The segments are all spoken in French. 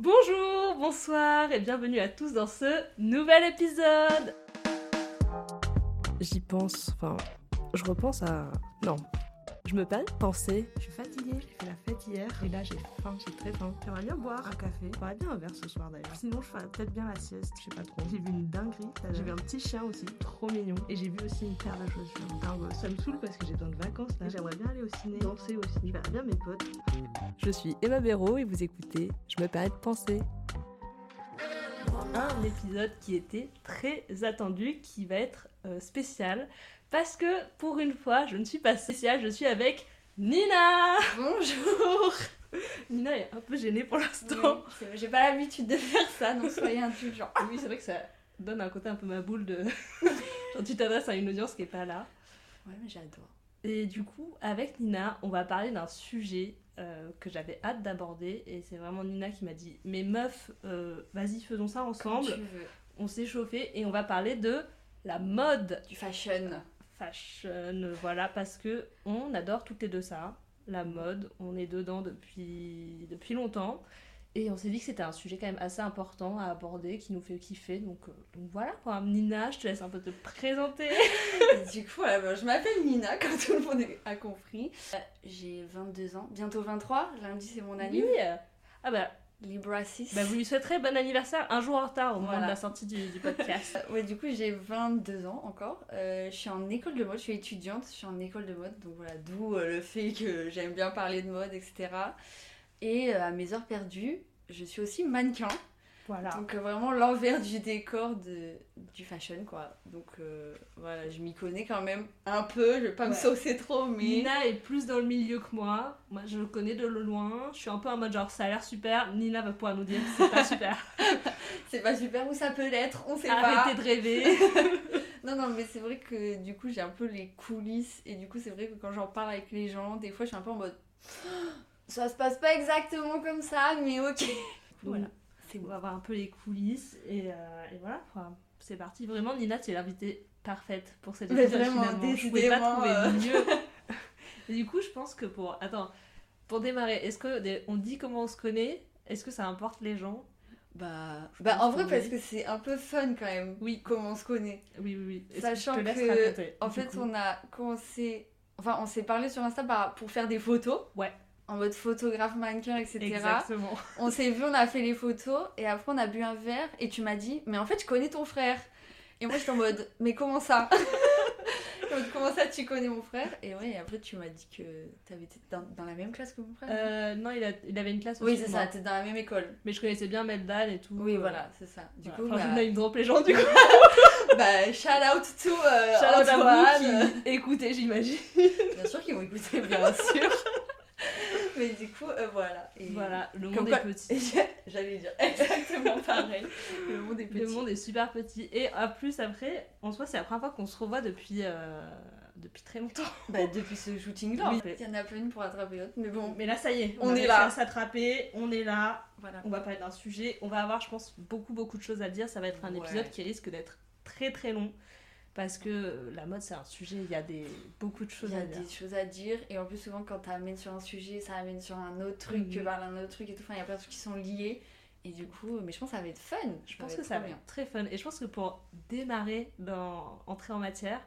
Bonjour, bonsoir et bienvenue à tous dans ce nouvel épisode. J'y pense, enfin, je repense à... Non, je me de penser. Je suis fatiguée, j'ai fait la fête hier et là j'ai faim, j'ai très faim. J'aimerais bien boire un café? J'aimerais bien un verre ce soir d'ailleurs. Sinon je ferais peut-être bien la sieste, je sais pas trop. J'ai vu une dinguerie. J'ai vu un petit chien aussi, trop mignon. Et j'ai vu aussi une paire de chaussures. Dingo. Ça me saoule parce que j'ai besoin de vacances là. J'aimerais bien aller au ciné, danser aussi. Je verrais bien mes potes. Je suis Emma Béraud et vous écoutez Je me permets de penser. Un épisode qui était très attendu, qui va être euh, spécial parce que pour une fois, je ne suis pas spéciale, je suis avec Nina Bonjour Nina est un peu gênée pour l'instant. Oui, J'ai pas l'habitude de faire ça, donc soyez indulgents. Oui, c'est vrai que ça donne un côté un peu ma boule de. Quand tu t'adresses à une audience qui est pas là. Ouais, mais j'adore. Et du coup, avec Nina, on va parler d'un sujet euh, que j'avais hâte d'aborder. Et c'est vraiment Nina qui m'a dit Mais meuf, euh, vas-y, faisons ça ensemble. Quand tu veux. On s'est chauffé et on va parler de la mode. Du fashion. Fashion, voilà, parce que on adore toutes les deux ça, la mode, on est dedans depuis, depuis longtemps, et on s'est dit que c'était un sujet quand même assez important à aborder, qui nous fait kiffer, donc, euh, donc voilà quoi. Nina, je te laisse un peu te présenter. Du coup, voilà, bah, je m'appelle Nina, comme tout le monde a compris. Euh, J'ai 22 ans, bientôt 23. Lundi, c'est mon Oui. anniversaire. Ah bah, Libra 6. bah, vous lui souhaiterez bon anniversaire un jour en retard au moment Voilà. de la sortie du, du podcast. Ouais, du coup, j'ai 22 ans encore. Euh, je suis en école de mode, je suis étudiante, je suis en école de mode. Donc voilà, d'où euh, le fait que j'aime bien parler de mode, etc. Et euh, à mes heures perdues, je suis aussi mannequin. Voilà. Donc euh, vraiment l'envers du décor de, du fashion, quoi. Donc euh, voilà, je m'y connais quand même un peu. Je vais pas me saucer trop, mais... Nina est plus dans le milieu que moi. Moi, je le connais de loin. Je suis un peu en mode genre, ça a l'air super. Nina va pouvoir nous dire que c'est pas super. C'est pas super où ça peut l'être, on sait Arrêtez pas. de rêver. Non, non, mais c'est vrai que du coup, j'ai un peu les coulisses. Et du coup, c'est vrai que quand j'en parle avec les gens, des fois, je suis un peu en mode... Ça se passe pas exactement comme ça, mais ok. Voilà. C'est On bon. va voir un peu les coulisses. Et, euh, et voilà, quoi. c'est parti. Vraiment, Nina, tu es l'invitée parfaite pour cette épisode. vraiment, finalement. Je pouvais pas trouver euh. mieux. et du coup, je pense que pour. Attends, pour démarrer, est-ce que on dit comment on se connaît? Est-ce que ça importe les gens? Bah, bah en vrai, parce que c'est un peu fun quand même. Oui. Comment on se connaît. Oui, oui, oui. Sachant que, raconter, en fait, coup? on a commencé. Enfin, on s'est parlé sur Insta pour faire des photos. Ouais. En mode photographe, mannequin, etc. Exactement. On s'est vu, on a fait les photos, et après on a bu un verre, et tu m'as dit, mais en fait, je connais ton frère. Et moi, j'étais en mode, mais comment ça? Comment ça, tu connais mon frère? Et ouais, et après, tu m'as dit que t'avais été dans, dans la même classe que mon frère. Euh, non, il, a, il avait une classe oui, aussi c'est que ça, t'es dans la même école. Mais je connaissais bien Meldal et tout. Oui, euh, voilà, c'est ça. Du voilà. coup, Enfin, je bah, name drop les gens du coup. bah, shout out to euh, Shout out à vous qui écoutez, j'imagine. Bien sûr qu'ils vont écouter, bien sûr. Mais du coup, euh, voilà. Et Voilà, le monde quoi- est petit. J'allais dire exactement pareil. Le monde est petit. Le monde est super petit. Et en plus, après, en soi, c'est la première fois qu'on se revoit depuis, euh, depuis très longtemps. Bah, depuis ce shooting-là, Oui. en fait. Il y en a pas une pour attraper l'autre. Mais bon, Mais là, ça y est, On est là. à s'attraper, on est là. voilà. On va parler d'un sujet. On va avoir, je pense, beaucoup, beaucoup de choses à dire. Ça va être un Ouais. épisode qui risque d'être très, très long. Parce que euh, la mode, c'est un sujet, il y a des, beaucoup de choses Il y à a dire. des choses à dire. Et en plus, souvent, quand t'amènes sur un sujet, ça amène sur un autre truc, Mhm. que vers un autre truc et tout. Enfin, il y a plein de trucs qui sont liés. Et du coup, mais je pense que ça va être fun. Je pense que ça va bien. être très fun. Et je pense que pour démarrer, dans entrer en matière,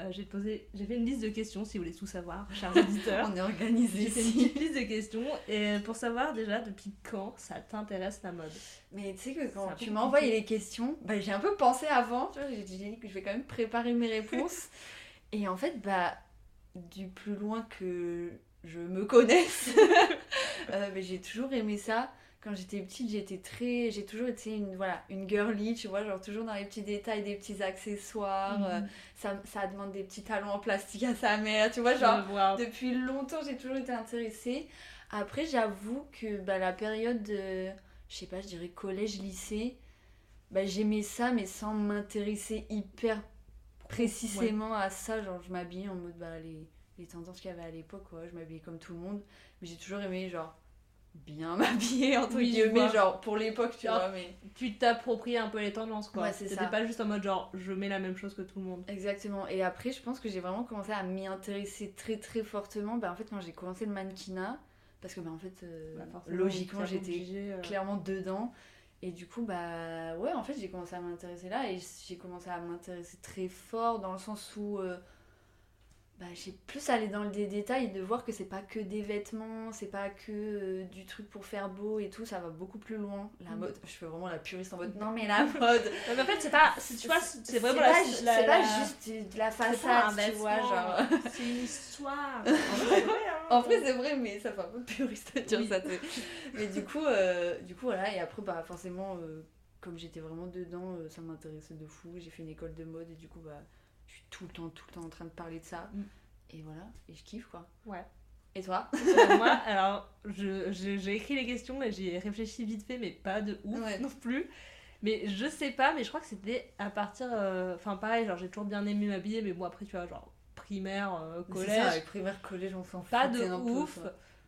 euh, j'ai posé, j'ai fait une liste de questions, si vous voulez tout savoir, chers auditeurs. On est organisé J'ai fait une petite liste de questions et pour savoir déjà depuis quand ça t'intéresse la mode. Mais tu sais que quand tu m'as envoyé les questions, bah, j'ai un peu pensé avant, tu vois, j'ai j'ai dit que je vais quand même préparer mes réponses. Et en fait, bah, du plus loin que je me connaisse, euh, mais j'ai toujours aimé ça. Quand j'étais petite, j'étais très, j'ai toujours été une, voilà, une girly, tu vois, genre toujours dans les petits détails, des petits accessoires. euh, ça, ça demande des petits talons en plastique à sa mère, tu vois, genre. Depuis longtemps, j'ai toujours été intéressée. Après, j'avoue que bah, la période, de, je sais pas, je dirais collège-lycée, bah, j'aimais ça, mais sans m'intéresser hyper précisément à ça. Genre, je m'habillais en mode bah, les, les tendances qu'il y avait à l'époque, quoi. Je m'habillais comme tout le monde. Mais j'ai toujours aimé, genre, bien m'habiller, entre Oui, guillemets, genre, pour l'époque, tu Genre, vois. Mais... Tu t'appropries un peu les tendances quoi. Ouais, C'était pas juste en mode genre je mets la même chose que tout le monde. Exactement. Et après, je pense que j'ai vraiment commencé à m'y intéresser très très fortement. Bah, en fait, quand j'ai commencé le mannequinat, parce que bah, en fait, euh, Bah, logiquement, j'étais euh, clairement dedans. Et du coup, bah ouais, en fait, j'ai commencé à m'intéresser là et j'ai commencé à m'intéresser très fort dans le sens où euh, bah, j'ai plus allé dans les détails de voir que c'est pas que des vêtements, c'est pas que euh, du truc pour faire beau et tout, ça va beaucoup plus loin. La Mhm. mode, je fais vraiment la puriste en mode non, mais la mode, Non, mais en fait, c'est pas. c'est- Tu vois, c'est vraiment la. c'est pas juste de la façade, tu vois. Genre. C'est une histoire. En vrai, ouais, hein. En vrai, c'est vrai, mais ça fait un peu puriste de dire Oui. ça. mais du coup, euh, du coup, voilà. Et après, bah, forcément, euh, comme j'étais vraiment dedans, ça m'intéressait de fou. J'ai fait une école de mode et du coup, bah, je suis tout le temps, tout le temps en train de parler de ça. Mm. Et voilà. Et je kiffe, quoi. Ouais. Et toi Euh, moi, alors, je- je- j'ai écrit les questions et j'y ai réfléchi vite fait, mais pas de ouf Ouais. non plus. Mais je sais pas, mais je crois que c'était à partir. euh, Enfin, pareil, genre, j'ai toujours bien aimé m'habiller, mais bon, après, tu vois, genre, primaire, euh, collège. ça, primaire, collège, on s'en fout. pas de peu, ouf.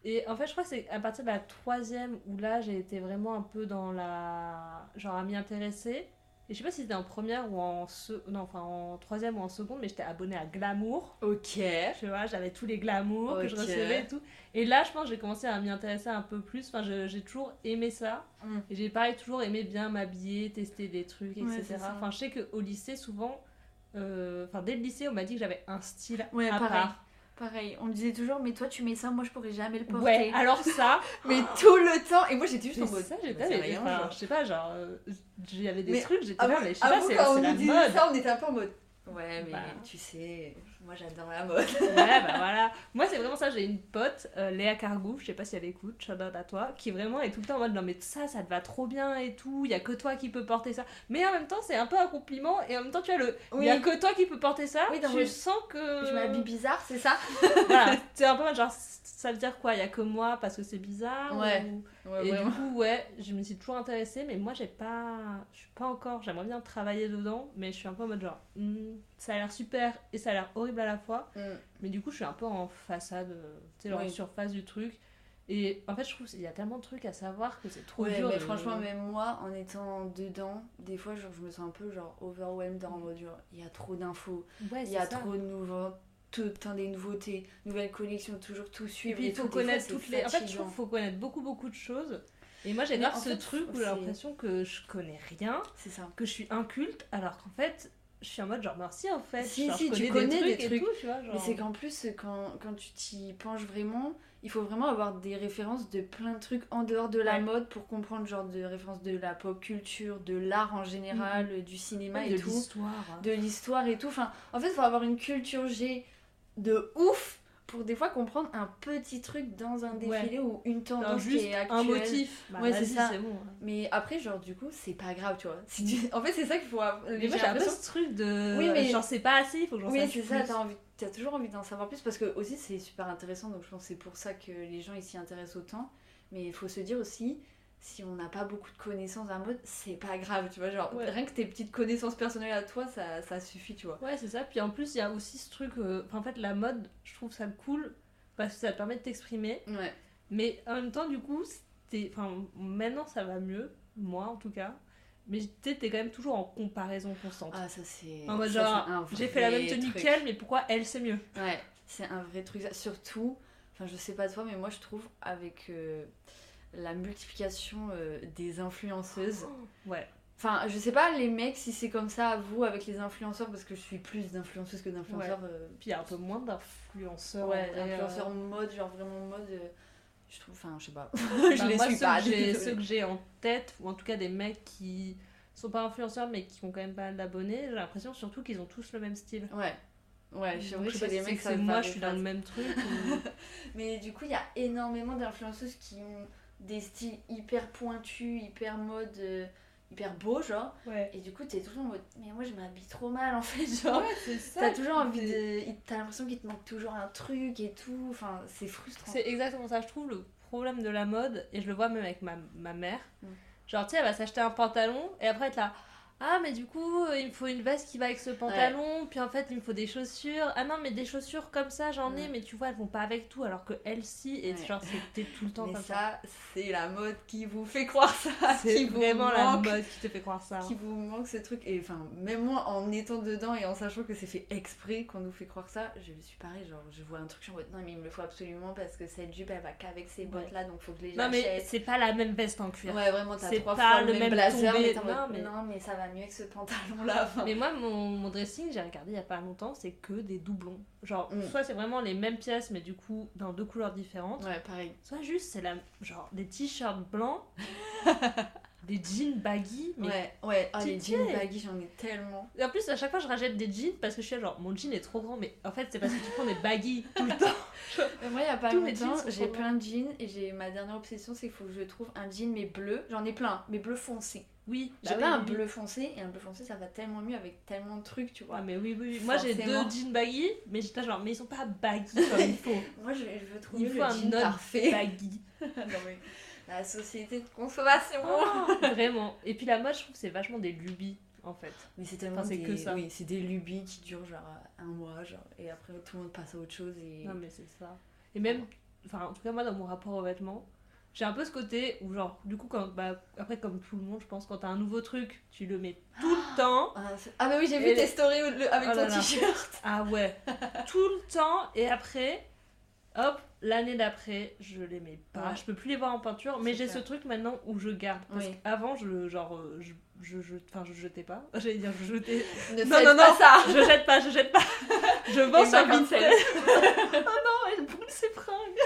et en fait, je crois que c'est à partir de la troisième où là, j'ai été vraiment un peu dans la. genre à m'y intéresser. Et je sais pas si c'était en première ou en. se- Non, enfin en troisième ou en seconde, mais j'étais abonnée à Glamour. Ok. Tu vois, j'avais tous les glamours que je recevais et tout. Et là, je pense que j'ai commencé à m'y intéresser un peu plus. Enfin, j'ai toujours aimé ça. Mm. Et j'ai pareil, toujours aimé bien m'habiller, tester des trucs, etc. enfin, je sais qu'au lycée, souvent. euh, Enfin, dès le lycée, on m'a dit que j'avais un style Ouais, à pareil. part. Pareil, on me disait toujours, mais toi tu mets ça, moi je pourrais jamais le porter. Ouais, alors ça, Mais tout le temps, et moi j'étais juste Mais en mode. ça, j'étais rien, enfin, genre. je sais pas, genre, euh, j'avais des Mais trucs, j'étais là, mais je sais pas, avant, c'est quand on c'est la nous disait mode. ça, on était un peu en mode. Ouais, mais Bah. tu sais, moi j'adore la mode. Ouais, bah voilà. Moi, c'est vraiment ça, j'ai une pote, euh, Léa Cargou, je sais pas si elle écoute, shout out à toi, qui vraiment est tout le temps en mode non, mais ça, ça te va trop bien et tout, il y a que toi qui peux porter ça. Mais en même temps, c'est un peu un compliment, et en même temps, tu as le. Il Oui. y a que toi qui peux porter ça, Oui, tu le- sens que. Je m'habille bizarre, c'est ça? Voilà, c'est un peu en mode genre, ça veut dire quoi? Il y a que moi parce que c'est bizarre Ouais. ou- Ouais, Et vraiment. du coup, ouais, je me suis toujours intéressée, mais moi, j'ai pas. Je suis pas encore. J'aimerais bien travailler dedans, mais je suis un peu en mode genre. hmm, ça a l'air super et ça a l'air horrible à la fois. Mm. Mais du coup, je suis un peu en façade, euh, tu sais, Oui. en surface du truc. Et en fait, je trouve qu'il y a tellement de trucs à savoir que c'est trop Ouais, dur. mais de- franchement, même moi, en étant dedans, des fois, genre, je me sens un peu genre overwhelmed en mode genre, il y a trop d'infos, Ouais, il y a ça. trop de nouveaux, tout des nouveautés, nouvelles collections, toujours tout Et suivre. puis, il et faut fois, connaître toutes les. En fait, je trouve qu'il faut connaître beaucoup, beaucoup de choses. Et moi, j'ai grave ce fait, truc où j'ai l'impression que je connais rien. Ça. que je suis inculte alors qu'en fait je suis en mode genre merci en fait Si, Genre, si, je tu connais, des des trucs, trucs. et tout tu vois genre Mais c'est qu'en plus, quand, quand tu t'y penches vraiment, il faut vraiment avoir des références de plein de trucs en dehors de la Ouais. mode pour comprendre genre de références de la pop culture, de l'art en général, du cinéma Ouais, et de tout, l'histoire de l'histoire et tout. Enfin, en fait, il faut avoir une culture G de ouf pour des fois comprendre un petit truc dans un Ouais. défilé ou une tendance juste qui est actuelle. un motif bah, Ouais, c'est ça. bon hein. Mais après, genre, du coup, c'est pas grave, tu vois. Si tu- En fait, c'est ça qu'il faut avoir. moi j'ai un peu ce truc de Oui, mais- genre c'est pas assez il faut que j'en Oui, sache c'est ça, plus. t'as envie, t'as toujours envie d'en savoir plus parce que aussi c'est super intéressant, donc je pense que c'est pour ça que les gens s'y intéressent autant. Mais il faut se dire aussi, si on n'a pas beaucoup de connaissances en mode, c'est pas grave, tu vois, genre Ouais. rien que tes petites connaissances personnelles à toi, ça, ça suffit, tu vois. ouais c'est ça puis en plus il y a aussi ce truc euh, en fait la mode je trouve ça cool parce que ça te permet de t'exprimer Ouais. mais en même temps du coup enfin maintenant ça va mieux moi en tout cas mais tu t'es quand même toujours en comparaison constante Ah, ça c'est. En mode genre, j'ai fait la même tenue qu'elle mais pourquoi elle c'est mieux? Ouais, c'est un vrai truc. Surtout, enfin je sais pas toi, mais moi je trouve avec euh, la multiplication euh, des influenceuses. ouais Enfin, je sais pas les mecs si c'est comme ça à vous avec les influenceurs parce que je suis plus d'influenceuses que d'influenceurs. euh, Puis il y a un peu moins d'influenceurs. ouais, en vrai, influenceurs euh. mode, genre vraiment mode. euh, je trouve, enfin, je sais pas. Bah, je les moi, suis ceux pas. que. Ceux que j'ai en tête, ou en tout cas des mecs qui sont pas influenceurs mais qui ont quand même pas mal d'abonnés, j'ai l'impression surtout qu'ils ont tous le même style. Ouais. Ouais, c'est Donc, vrai je que sais c'est pas des mecs, c'est ça que me moi je suis dans le même truc. ou- Mais du coup, il y a énormément d'influenceuses qui ont des styles hyper pointus, hyper mode, euh, hyper beau, genre. Ouais. Et du coup, t'es toujours en mode, mais moi je m'habille trop mal en fait, genre. c'est ça. T'as toujours envie de. T'as l'impression qu'il te manque toujours un truc et tout. Enfin, c'est frustrant. C'est exactement ça. Je trouve le problème de la mode, et je le vois même avec ma, ma mère. Mm. Genre, tu sais, elle va s'acheter un pantalon et après être là. Ah mais du coup euh, il me faut une veste qui va avec ce pantalon puis en fait il me faut des chaussures ah non mais des chaussures comme ça j'en ai mais tu vois elles vont pas avec tout alors que elles si et Ouais. genre c'était tout le temps Mais comme ça, ça, c'est la mode qui vous fait croire ça. c'est vraiment la manque, mode qui te fait croire ça Qui vous manque ce truc. Et enfin, même moi, en étant dedans et en sachant que c'est fait exprès qu'on nous fait croire ça, je suis pareil. Genre, je vois un truc, je suis en mode non, mais il me le faut absolument parce que cette jupe elle va qu'avec ces bottes là, donc faut que je les non mais c'est pas la même veste en cuir Ouais, vraiment, t'as trois pas fois le même blazer, non, mais- non, mais ça va mieux avec ce pantalon là. Mais moi, mon, mon dressing, j'ai regardé il y a pas longtemps, c'est que des doublons. Genre, Mm. soit c'est vraiment les mêmes pièces, mais du coup, dans deux couleurs différentes. Ouais, pareil. Soit juste, c'est la, genre des t-shirts blancs, des jeans baggy. Mais... Ouais, ouais, ah, les jeans baggy, j'en ai tellement. Et en plus, à chaque fois, je rachète des jeans parce que je suis là, genre, mon jean est trop grand, mais en fait, c'est parce que tu prends des baggy tout le temps. Mais moi, il y a pas Tous longtemps, j'ai plein de jeans et j'ai ma dernière obsession, c'est qu'il faut que je trouve un jean mais bleu. J'en ai plein, mais bleu foncé. Oui, J'ai pas oui, un oui. bleu foncé et un bleu foncé, ça va tellement mieux avec tellement de trucs, tu vois. Ah, mais oui, oui, oui. Moi, j'ai deux jeans baggy, mais j'étais genre, mais ils sont pas baggy comme il faut. Moi, je, je veux trouver Il faut le un jean parfait. baggy. non, mais la société de consommation. Oh, vraiment. Et puis la mode, je trouve que c'est vachement des lubies, en fait. Mais c'est tellement Enfin, des... que ça. Oui, c'est des lubies qui durent genre un mois, genre, et après tout le monde passe à autre chose et... Non, mais c'est ça. Et même, enfin, en tout cas, moi, dans mon rapport aux vêtements, j'ai un peu ce côté où, genre, du coup, quand, bah, après, comme tout le monde, je pense, quand t'as un nouveau truc, tu le mets tout le temps. Ah, ah bah oui, j'ai vu tes stories avec Oh ton t-shirt. Ah ouais, tout le temps. Et après, hop, l'année d'après, je les mets pas. Je peux plus les voir en peinture, mais j'ai ce truc maintenant où je garde. Parce Oui. qu'avant, je, genre, euh, je, je, je, enfin, je jetais pas. J'allais dire, je jetais. Non, non, non. ça Je jette pas, je jette pas. Je vends sur Vinted. oh non, elle brûle ses fringues.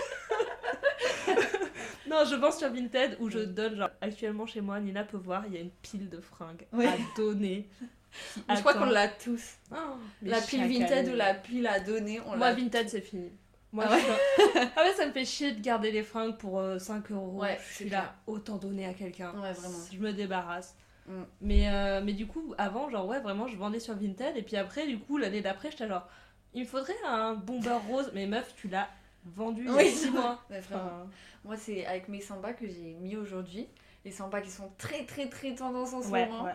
Non, je vends sur Vinted où je donne, genre, actuellement chez moi, Nina peut voir, il y a une pile de fringues Oui. à donner. Je crois qu'on l'a tous. Oh, la pile Vinted ou la pile à donner, on Moi. Vinted, c'est fini. Moi, Ah je suis là- ah ouais, ça me fait chier de garder les fringues pour euh, 5 euros. Ouais, je suis clair. autant donner à quelqu'un. Ouais, vraiment. Je me débarrasse. Mm. Mais, euh, mais du coup, avant, genre, ouais, vraiment, je vendais sur Vinted. Et puis après, du coup, l'année d'après, j'étais genre, il me faudrait un bomber rose. Mais meuf, tu l'as vendu il y a Oui. 6 mois. Ouais, vraiment. Enfin, Moi, c'est avec mes sambas que j'ai mis aujourd'hui. Les sambas qui sont très très très tendance en ce ouais, moment. ouais.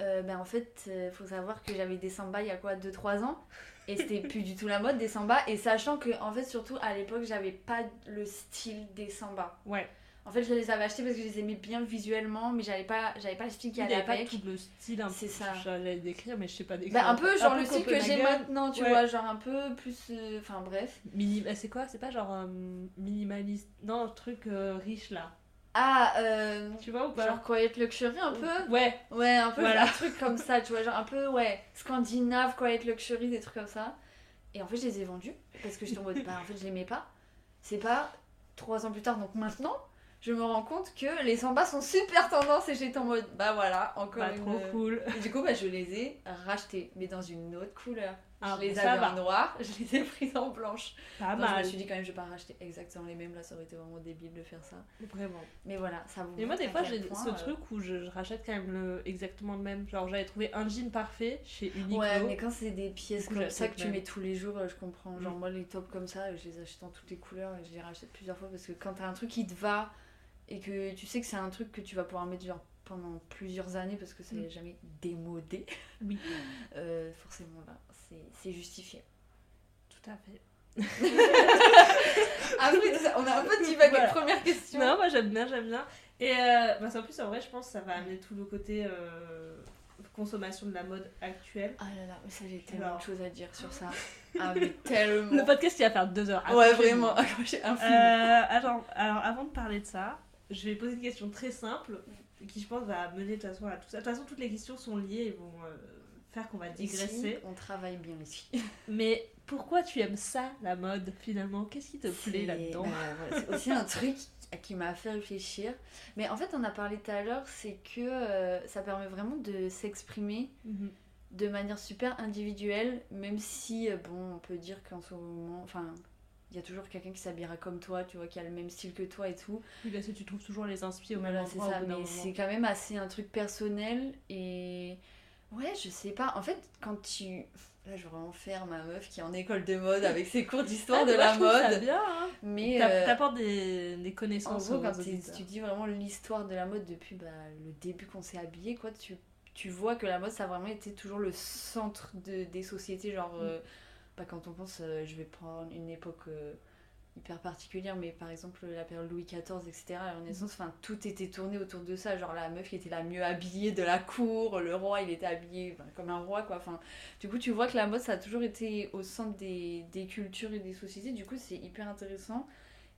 Euh, ben, en fait, euh, faut savoir que j'avais des sambas il y a quoi 2-3 ans. Et c'était plus du tout la mode des sambas. Et sachant que, en fait, surtout à l'époque, j'avais pas le style des sambas. Ouais. En fait, je les avais achetés parce que je les aimais bien visuellement, mais j'avais pas, j'avais pas le style qui allait avait pas avec. tout le style un peu. C'est ça. J'allais décrire, mais je sais pas décrire. Bah, un peu genre le style que j'ai maintenant, tu Ouais. vois, genre un peu plus. euh, Enfin bref. Mini... bah, C'est quoi? C'est pas genre euh, minimaliste. Non, un truc euh, riche là. Ah, euh, Tu vois ou pas? genre Quiet Luxury un peu? Ouais, Ouais, un peu Voilà. un truc comme ça, tu vois, genre un peu, ouais, scandinave, Quiet Luxury, des trucs comme ça. Et en fait, je les ai vendus parce que j'étais en mode, bah en fait, je l'aimais pas. C'est pas trois ans plus tard, donc maintenant, je me rends compte que les sambas sont super tendance et j'étais en mode, bah voilà, encore bah, une. trop cool. Et du coup, bah, je les ai rachetés, mais dans une autre couleur. Ah, je les ça avais va. en noir, je les ai prises en blanche. Pas Donc, je mal. me suis dit quand même, je vais pas racheter exactement les mêmes, là, ça aurait été vraiment débile de faire ça. Vraiment. Mais voilà, ça vous Et moi, des fois, j'ai ce euh, truc où je, je rachète quand même le, exactement le même. Genre, j'avais trouvé un jean parfait chez Uniqlo. Ouais, mais quand c'est des pièces coup, comme ça que tu mets tous les jours, euh, je comprends. Genre, Mm. moi, les tops comme ça, je les achète en toutes les couleurs et je les rachète plusieurs fois parce que quand t'as un truc qui te va et que tu sais que c'est un truc que tu vas pouvoir mettre genre pendant plusieurs années parce que ça n'est Mm. jamais démodé, Oui, euh, forcément là, c'est- c'est justifié. tout à fait. Après, ça, on a un peu divagué. Voilà. Première question. Non, moi j'aime bien, j'aime bien. Et euh, c'est en plus, en vrai, je pense que ça va amener tout le côté euh, consommation de la mode actuelle. Ah là là, mais ça, j'ai tellement de choses à dire sur ça. Ah, mais tellement. Le podcast qui va faire deux heures. Ouais, vraiment, accroché un film. Euh, alors, alors, avant de parler de ça, je vais poser une question très simple qui, je pense, va mener de toute façon à tout ça. De toute façon, toutes les questions sont liées et vont euh, faire qu'on va Ici, digresser. on travaille bien ici. Mais pourquoi tu aimes ça, la mode, finalement? Qu'est-ce qui te plaît là-dedans? bah, C'est aussi un truc qui m'a fait réfléchir. Mais en fait, on a parlé tout à l'heure, c'est que euh, ça permet vraiment de s'exprimer Mhm. de manière super individuelle, même si, euh, bon, on peut dire qu'en ce moment, enfin, il y a toujours quelqu'un qui s'habillera comme toi, tu vois, qui a le même style que toi et tout. Oui, parce que tu trouves toujours les inspirations au même Voilà, c'est ça, mais c'est quand même assez un truc personnel et ouais, je sais pas. En fait, quand tu là, je vais vraiment faire ma meuf qui est en école de mode avec ses cours d'histoire Ah, de moi, la je trouve ça mode, bien, hein. mais euh, T'apportes des, des en connaissances gros, aux quand tu étudies vraiment l'histoire de la mode depuis bah, le début qu'on s'est habillé, quoi, tu, tu vois que la mode, ça a vraiment été toujours le centre de, des sociétés. Genre, Mm. euh, pas quand on pense, euh, je vais prendre une époque euh, hyper particulière, mais par exemple la période Louis XIV, etc., la Renaissance, enfin, tout était tourné autour de ça. Genre, la meuf qui était la mieux habillée de la cour, le roi, il était habillé comme un roi, quoi. Enfin, du coup, tu vois que la mode, ça a toujours été au centre des, des cultures et des sociétés. Du coup, c'est hyper intéressant.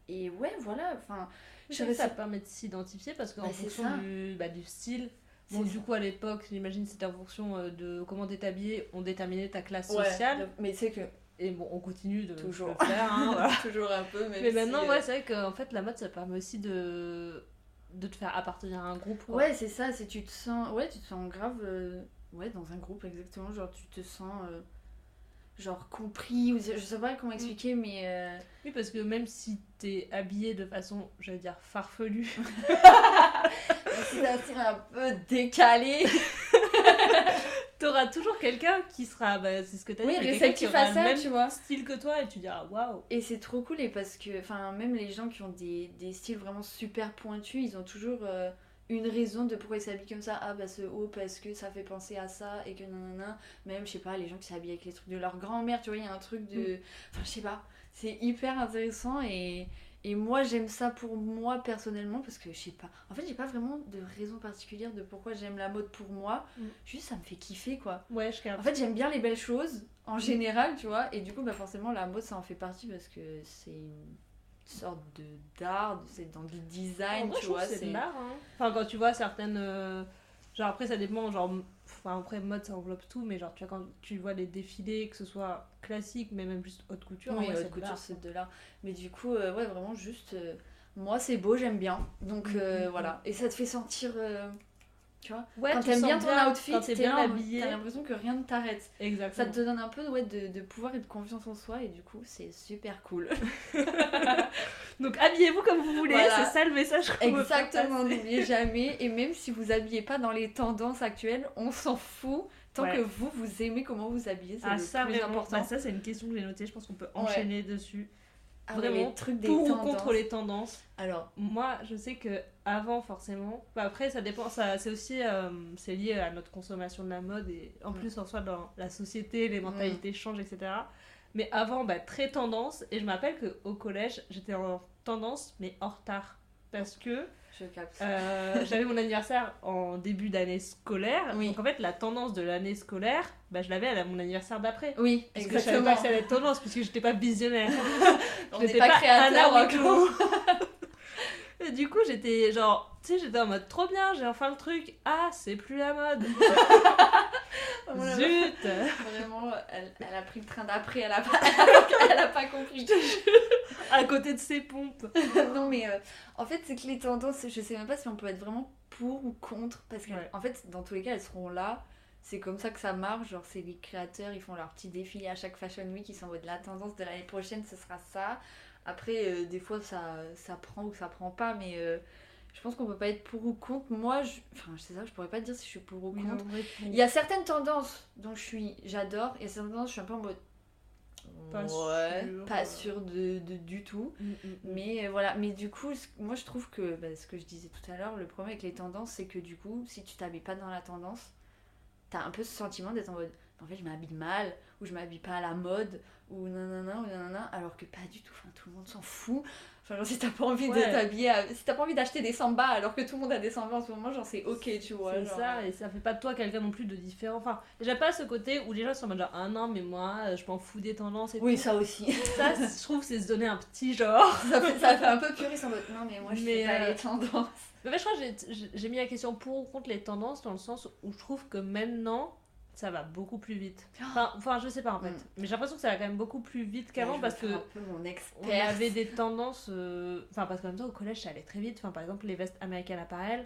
Et ouais, voilà, enfin, Je je sais que savais ça permet de s'identifier parce qu'en Bah, fonction du, bah, du style, bon, du coup à l'époque, j'imagine c'était en fonction euh, de comment t'es habillé, on déterminait ta classe Ouais, sociale. mais tu sais que Et bon, on continue de Toujours. le faire. hein, voilà. toujours un peu, Mais si, maintenant, euh, ouais, c'est vrai qu'en fait, la mode, ça permet aussi de, de te faire appartenir à un groupe. quoi. Ouais, c'est ça, c'est tu te sens ouais, tu te sens grave euh, ouais, dans un groupe exactement, genre tu te sens euh, genre compris ou je sais pas comment expliquer mais euh, Oui, parce que même si t'es habillé de façon, j'allais dire, farfelue, c'est un style un peu décalé. t'auras toujours quelqu'un qui sera, bah, c'est ce que t'as Oui, dit, réceptif à le ça, même tu vois. style que toi et tu diras waouh. Et c'est trop cool et parce que enfin même les gens qui ont des, des styles vraiment super pointus, ils ont toujours euh, une raison de pourquoi ils s'habillent comme ça. Ah bah ce haut parce que ça fait penser à ça et que nanana. Même je sais pas, les gens qui s'habillent avec les trucs de leur grand-mère, tu vois, il y a un truc de enfin je sais pas, c'est hyper intéressant et et moi j'aime ça pour moi personnellement parce que je sais pas. En fait, j'ai pas vraiment de raison particulière de pourquoi j'aime la mode pour moi. Mm. Juste ça me fait kiffer quoi. Ouais, je. En fait, j'aime bien les belles choses en général, tu vois, et du coup, bah forcément, la mode ça en fait partie parce que c'est une sorte de d'art, c'est dans du En design, vrai, tu vois. c'est de l'art. hein. Enfin, quand tu vois certaines. euh, Genre, après, ça dépend. Genre, enfin, après, mode, ça enveloppe tout. Mais genre, tu vois, quand tu vois les défilés, que ce soit classique, mais même juste haute couture, Oui, ouais, haute c'est de couture, l'art, c'est de l'art. Mais du coup, euh, ouais, vraiment juste. euh, moi, c'est beau, j'aime bien. Donc euh, Mhm. voilà. Et ça te fait sentir. Tu vois Ouais, Quand t'aimes bien ton outfit, t'es bien habillé. t'as l'impression que rien ne t'arrête. Ça Exactement. te donne un peu ouais, de, de pouvoir et de confiance en soi, et du coup, c'est super cool. Donc, habillez-vous comme vous voulez. Voilà. C'est ça le message qu'on Exactement, n'oubliez jamais. Et même si vous habillez pas dans les tendances actuelles, on s'en fout. Tant Ouais. que vous, vous aimez comment vous habillez, c'est Ah, le ça, plus vraiment. important. Bah, ça, c'est une question que j'ai notée. Je pense qu'on peut enchaîner dessus. Ah ouais, vraiment, les trucs des Pour ou tendances. contre les tendances. Alors, Moi, je sais que avant forcément. Bah, après, ça dépend. Ça, c'est aussi euh, c'est lié à notre consommation de la mode et en Mm. plus en soi dans la société, les mentalités changent, etc. Mais avant, bah, très tendance. Et je me rappelle que au collège, j'étais en tendance, mais en retard, parce que je capte. euh, j'avais mon anniversaire en début d'année scolaire. Oui. Donc en fait, la tendance de l'année scolaire, bah, je l'avais à mon anniversaire d'après. oui, Parce que je savais pas que ça allait être tendance, puisque j'étais pas visionnaire. On Je n'étais pas, pas créateur Anna. Et du coup, j'étais genre, tu sais, j'étais en mode trop bien, j'ai enfin le truc. Ah, c'est plus la mode. Zut Vraiment, elle, elle a pris le train d'après, elle a pas, elle a pas compris. À côté de ses pompes. non mais euh, en fait c'est que les tendances, je sais même pas si on peut être vraiment pour ou contre parce que Ouais. en fait dans tous les cas elles seront là. C'est comme ça que ça marche, genre c'est les créateurs, ils font leur petit défilé à chaque Fashion Week, ils sont en mode la tendance de l'année prochaine ce sera ça. Après euh, des fois ça, ça prend ou ça prend pas mais euh, je pense qu'on peut pas être pour ou contre. Moi, je... enfin je sais ça, je pourrais pas te dire si je suis pour ou contre. Il y a certaines tendances dont je suis, j'adore, et certaines tendances je suis un peu en mode Pas ouais, sûre, pas euh. sûre de, de- du tout. Mm, mm, mm. Mais euh, voilà, mais du coup, moi je trouve que bah, ce que je disais tout à l'heure, le problème avec les tendances, c'est que du coup, si tu t'habilles pas dans la tendance, t'as un peu ce sentiment d'être en mode en fait, je m'habille mal, ou je m'habille pas à la mode, ou nanana, ou nanana, alors que pas du tout, enfin, tout le monde s'en fout. Enfin, genre, si t'as pas envie de t'habiller, à- si t'as pas envie d'acheter des sambas alors que tout le monde a des sambas en ce moment, genre c'est ok, tu vois. C'est ça, euh, et ça fait pas de toi quelqu'un non plus de différent. Enfin, j'ai pas ce côté où les gens sont en mode genre, ah non, mais moi, euh, je m'en fous des tendances et Oui, tout. ça aussi. Ça, je trouve, c'est se donner un petit genre. ça, fait, ça fait un peu puriste en mode non, mais moi je Mais, fais pas euh, les tendances. Mais je crois que j'ai mis la question pour ou contre les tendances dans le sens où je trouve que maintenant ça va beaucoup plus vite. Enfin, enfin je sais pas en fait. Mm. Mais j'ai l'impression que ça va quand même beaucoup plus vite qu'avant Ouais, parce que faire un peu mon on avait des tendances. euh, Enfin, parce qu'en même temps au collège ça allait très vite. Enfin, par exemple, les vestes américaines apparel,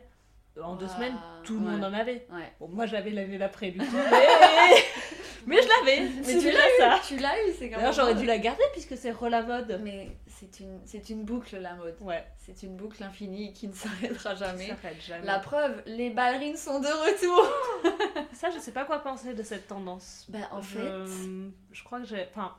euh, en deux semaines tout le ouais. monde en avait. Ouais. Bon, moi je l'avais l'année d'après du coup. Mais, mais je l'avais. Mais tu l'as ça. eu, tu l'as eu, c'est quand D'ailleurs, même. j'aurais dû la garder puisque c'est re la mode. Mais c'est une, c'est une boucle la mode. Ouais, C'est une boucle infinie qui ne s'arrêtera jamais. ça fait jamais. La preuve, les ballerines sont de retour. Ça, je sais pas quoi penser de cette tendance. Bah en je... fait, je crois que j'ai. Enfin,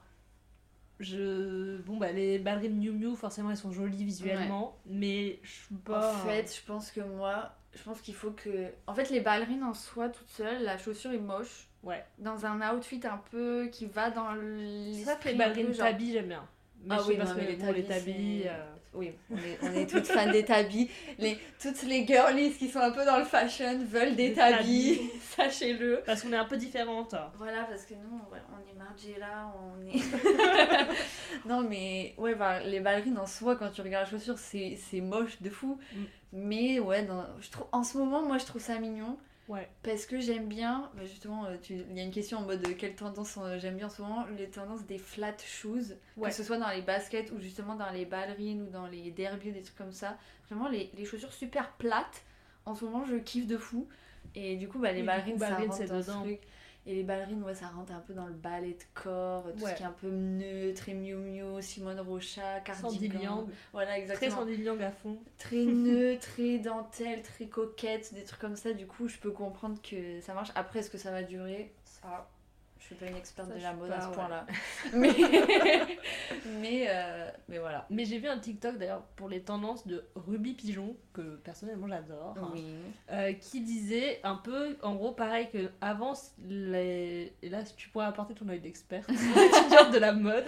je bon bah les ballerines Miu Miu forcément elles sont jolies visuellement mais je suis pas En fait, je pense que moi, je pense qu'il faut que. En fait, les ballerines en soi, toutes seules, la chaussure est moche. ouais Dans un outfit un peu qui va dans ça l'esprit un peu ballerines genre- j'aime bien mais Ah je sais oui, parce non, mais les tabis, euh, Oui, on est, on est toutes fans des tabis. Les, toutes les girlies qui sont un peu dans le fashion veulent des, Des tabis, tabis. sachez-le. parce qu'on est un peu différentes Voilà, parce que nous, on, est Margiela, on est. non, mais ouais, bah, les ballerines en soi, quand tu regardes la chaussure, c'est c'est moche de fou. Mm. Mais ouais, dans- je trouve, en ce moment, moi, je trouve ça mignon. Ouais Parce que j'aime bien, bah, justement, euh, il y a une question en mode euh, quelle tendance euh, j'aime bien en ce moment, les tendances des flat shoes, Ouais. que ce soit dans les baskets ou justement dans les ballerines ou dans les derbies, des trucs comme ça. Vraiment, les, les chaussures super plates, en ce moment, je kiffe de fou. Et du coup, bah, les Oui, ballerines, coup, ça rentre dans ce dedans. truc. Et les ballerines, ouais, ça rentre un peu dans le ballet de corps, tout Ouais. ce qui est un peu neutre et Miu Miu, Simone Rocha, Sandy cardigan. Liang Voilà, très exactement Sandy Liang à fond très neutre, très dentelle, très coquette, des trucs comme ça. Du coup, je peux comprendre que ça marche. Après, est-ce que ça va durer? Ça, je suis pas une experte Ça, de la mode pas, à ce ouais. point-là. Mais, mais, euh, mais voilà. mais j'ai vu un TikTok d'ailleurs pour les tendances de Ruby Pigeon que personnellement j'adore Oui. euh, qui disait un peu, en gros, pareil que avant, les... et là tu pourrais apporter ton œil d'expert, étudiante de la mode,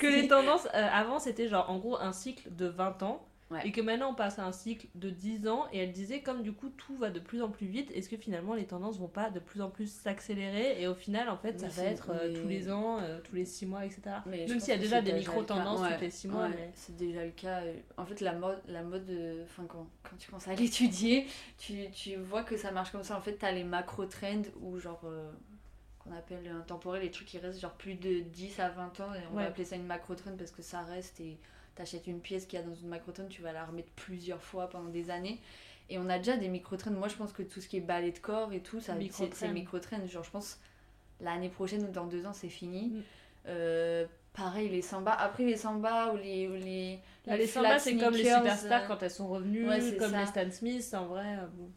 que les tendances euh, avant c'était genre en gros un cycle de 20 ans. Ouais. Et que maintenant on passe à un cycle de 10 ans et elle disait comme du coup tout va de plus en plus vite, est-ce que finalement les tendances vont pas de plus en plus s'accélérer et au final en fait ça va être euh, mais- tous les ans, euh, tous les 6 mois etc. Mais Même s'il y a déjà des micro-tendances Ouais, tous les 6 mois. ouais, mais... C'est déjà le cas. En fait, la mode, la mode euh, enfin, quand, quand tu commences à l'étudier, tu, tu vois que ça marche comme ça. En fait, t'as les macro-trends ou genre. euh, qu'on appelle intemporel, les trucs qui restent genre plus de 10 à 20 ans et on Ouais. va appeler ça une macro-trend parce que ça reste et t'achètes une pièce qu'il y a dans une macro-trend, tu vas la remettre plusieurs fois pendant des années. Et on a déjà des micro-trends. Moi, je pense que tout ce qui est ballet de corps et tout, ça, c'est- Micro-trend. c'est. Genre, je pense l'année prochaine ou dans deux ans, c'est fini. Mm. Euh, pareil, les samba. Après, les samba ou les. Ou les, les flat samba, c'est comme les superstars euh, quand elles sont revenues, ouais, c'est comme ça. les Stan Smith, en vrai. euh, bon.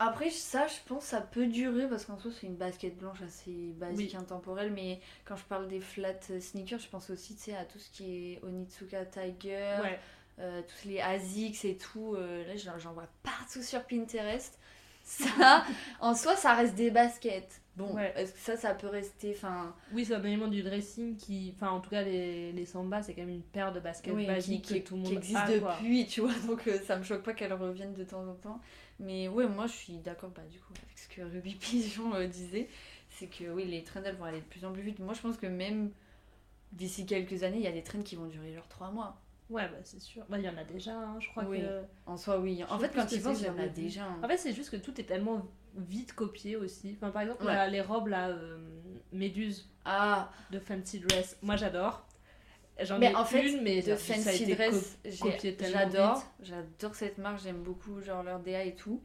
Après, ça, je pense ça peut durer parce qu'en soi, c'est une basket blanche assez basique, Oui. intemporelle. Mais quand je parle des flat sneakers, je pense aussi à tout ce qui est Onitsuka Tiger, Ouais. euh, tous les ASICS et tout. euh, là, j'en vois partout sur Pinterest. Ça, en soi, ça reste des baskets. Bon, Ouais. est-ce que ça, ça peut rester. Enfin, Oui, c'est un élément du dressing qui. Enfin, en tout cas, les, les samba, c'est quand même une paire de baskets oui, qui, basiques qui- que tout le monde qui existe a, quoi. depuis, tu vois. Donc, euh, ça me choque pas qu'elles reviennent de temps en temps. Mais ouais, moi, je suis d'accord, bah, du coup, avec ce que Ruby Pigeon euh, disait. C'est que oui, les elles vont aller de plus en plus vite. Moi, je pense que même d'ici quelques années, il y a des trends qui vont durer genre 3 mois. Ouais, bah c'est sûr. Bah, il y en a déjà, hein, je crois Oui. que. En soi, oui. En Je fait, quand tu penses, il y en a déjà. hein. En fait, c'est juste que tout est tellement vite copié aussi. Enfin, par exemple, Ouais. là, les robes, là, euh, Méduse Ah, de Fancy Dress, moi j'adore. J'en Mais ai en fait, une, mais de Fancy Dress, j'adore. J'adore cette marque, j'aime beaucoup genre leur DA et tout.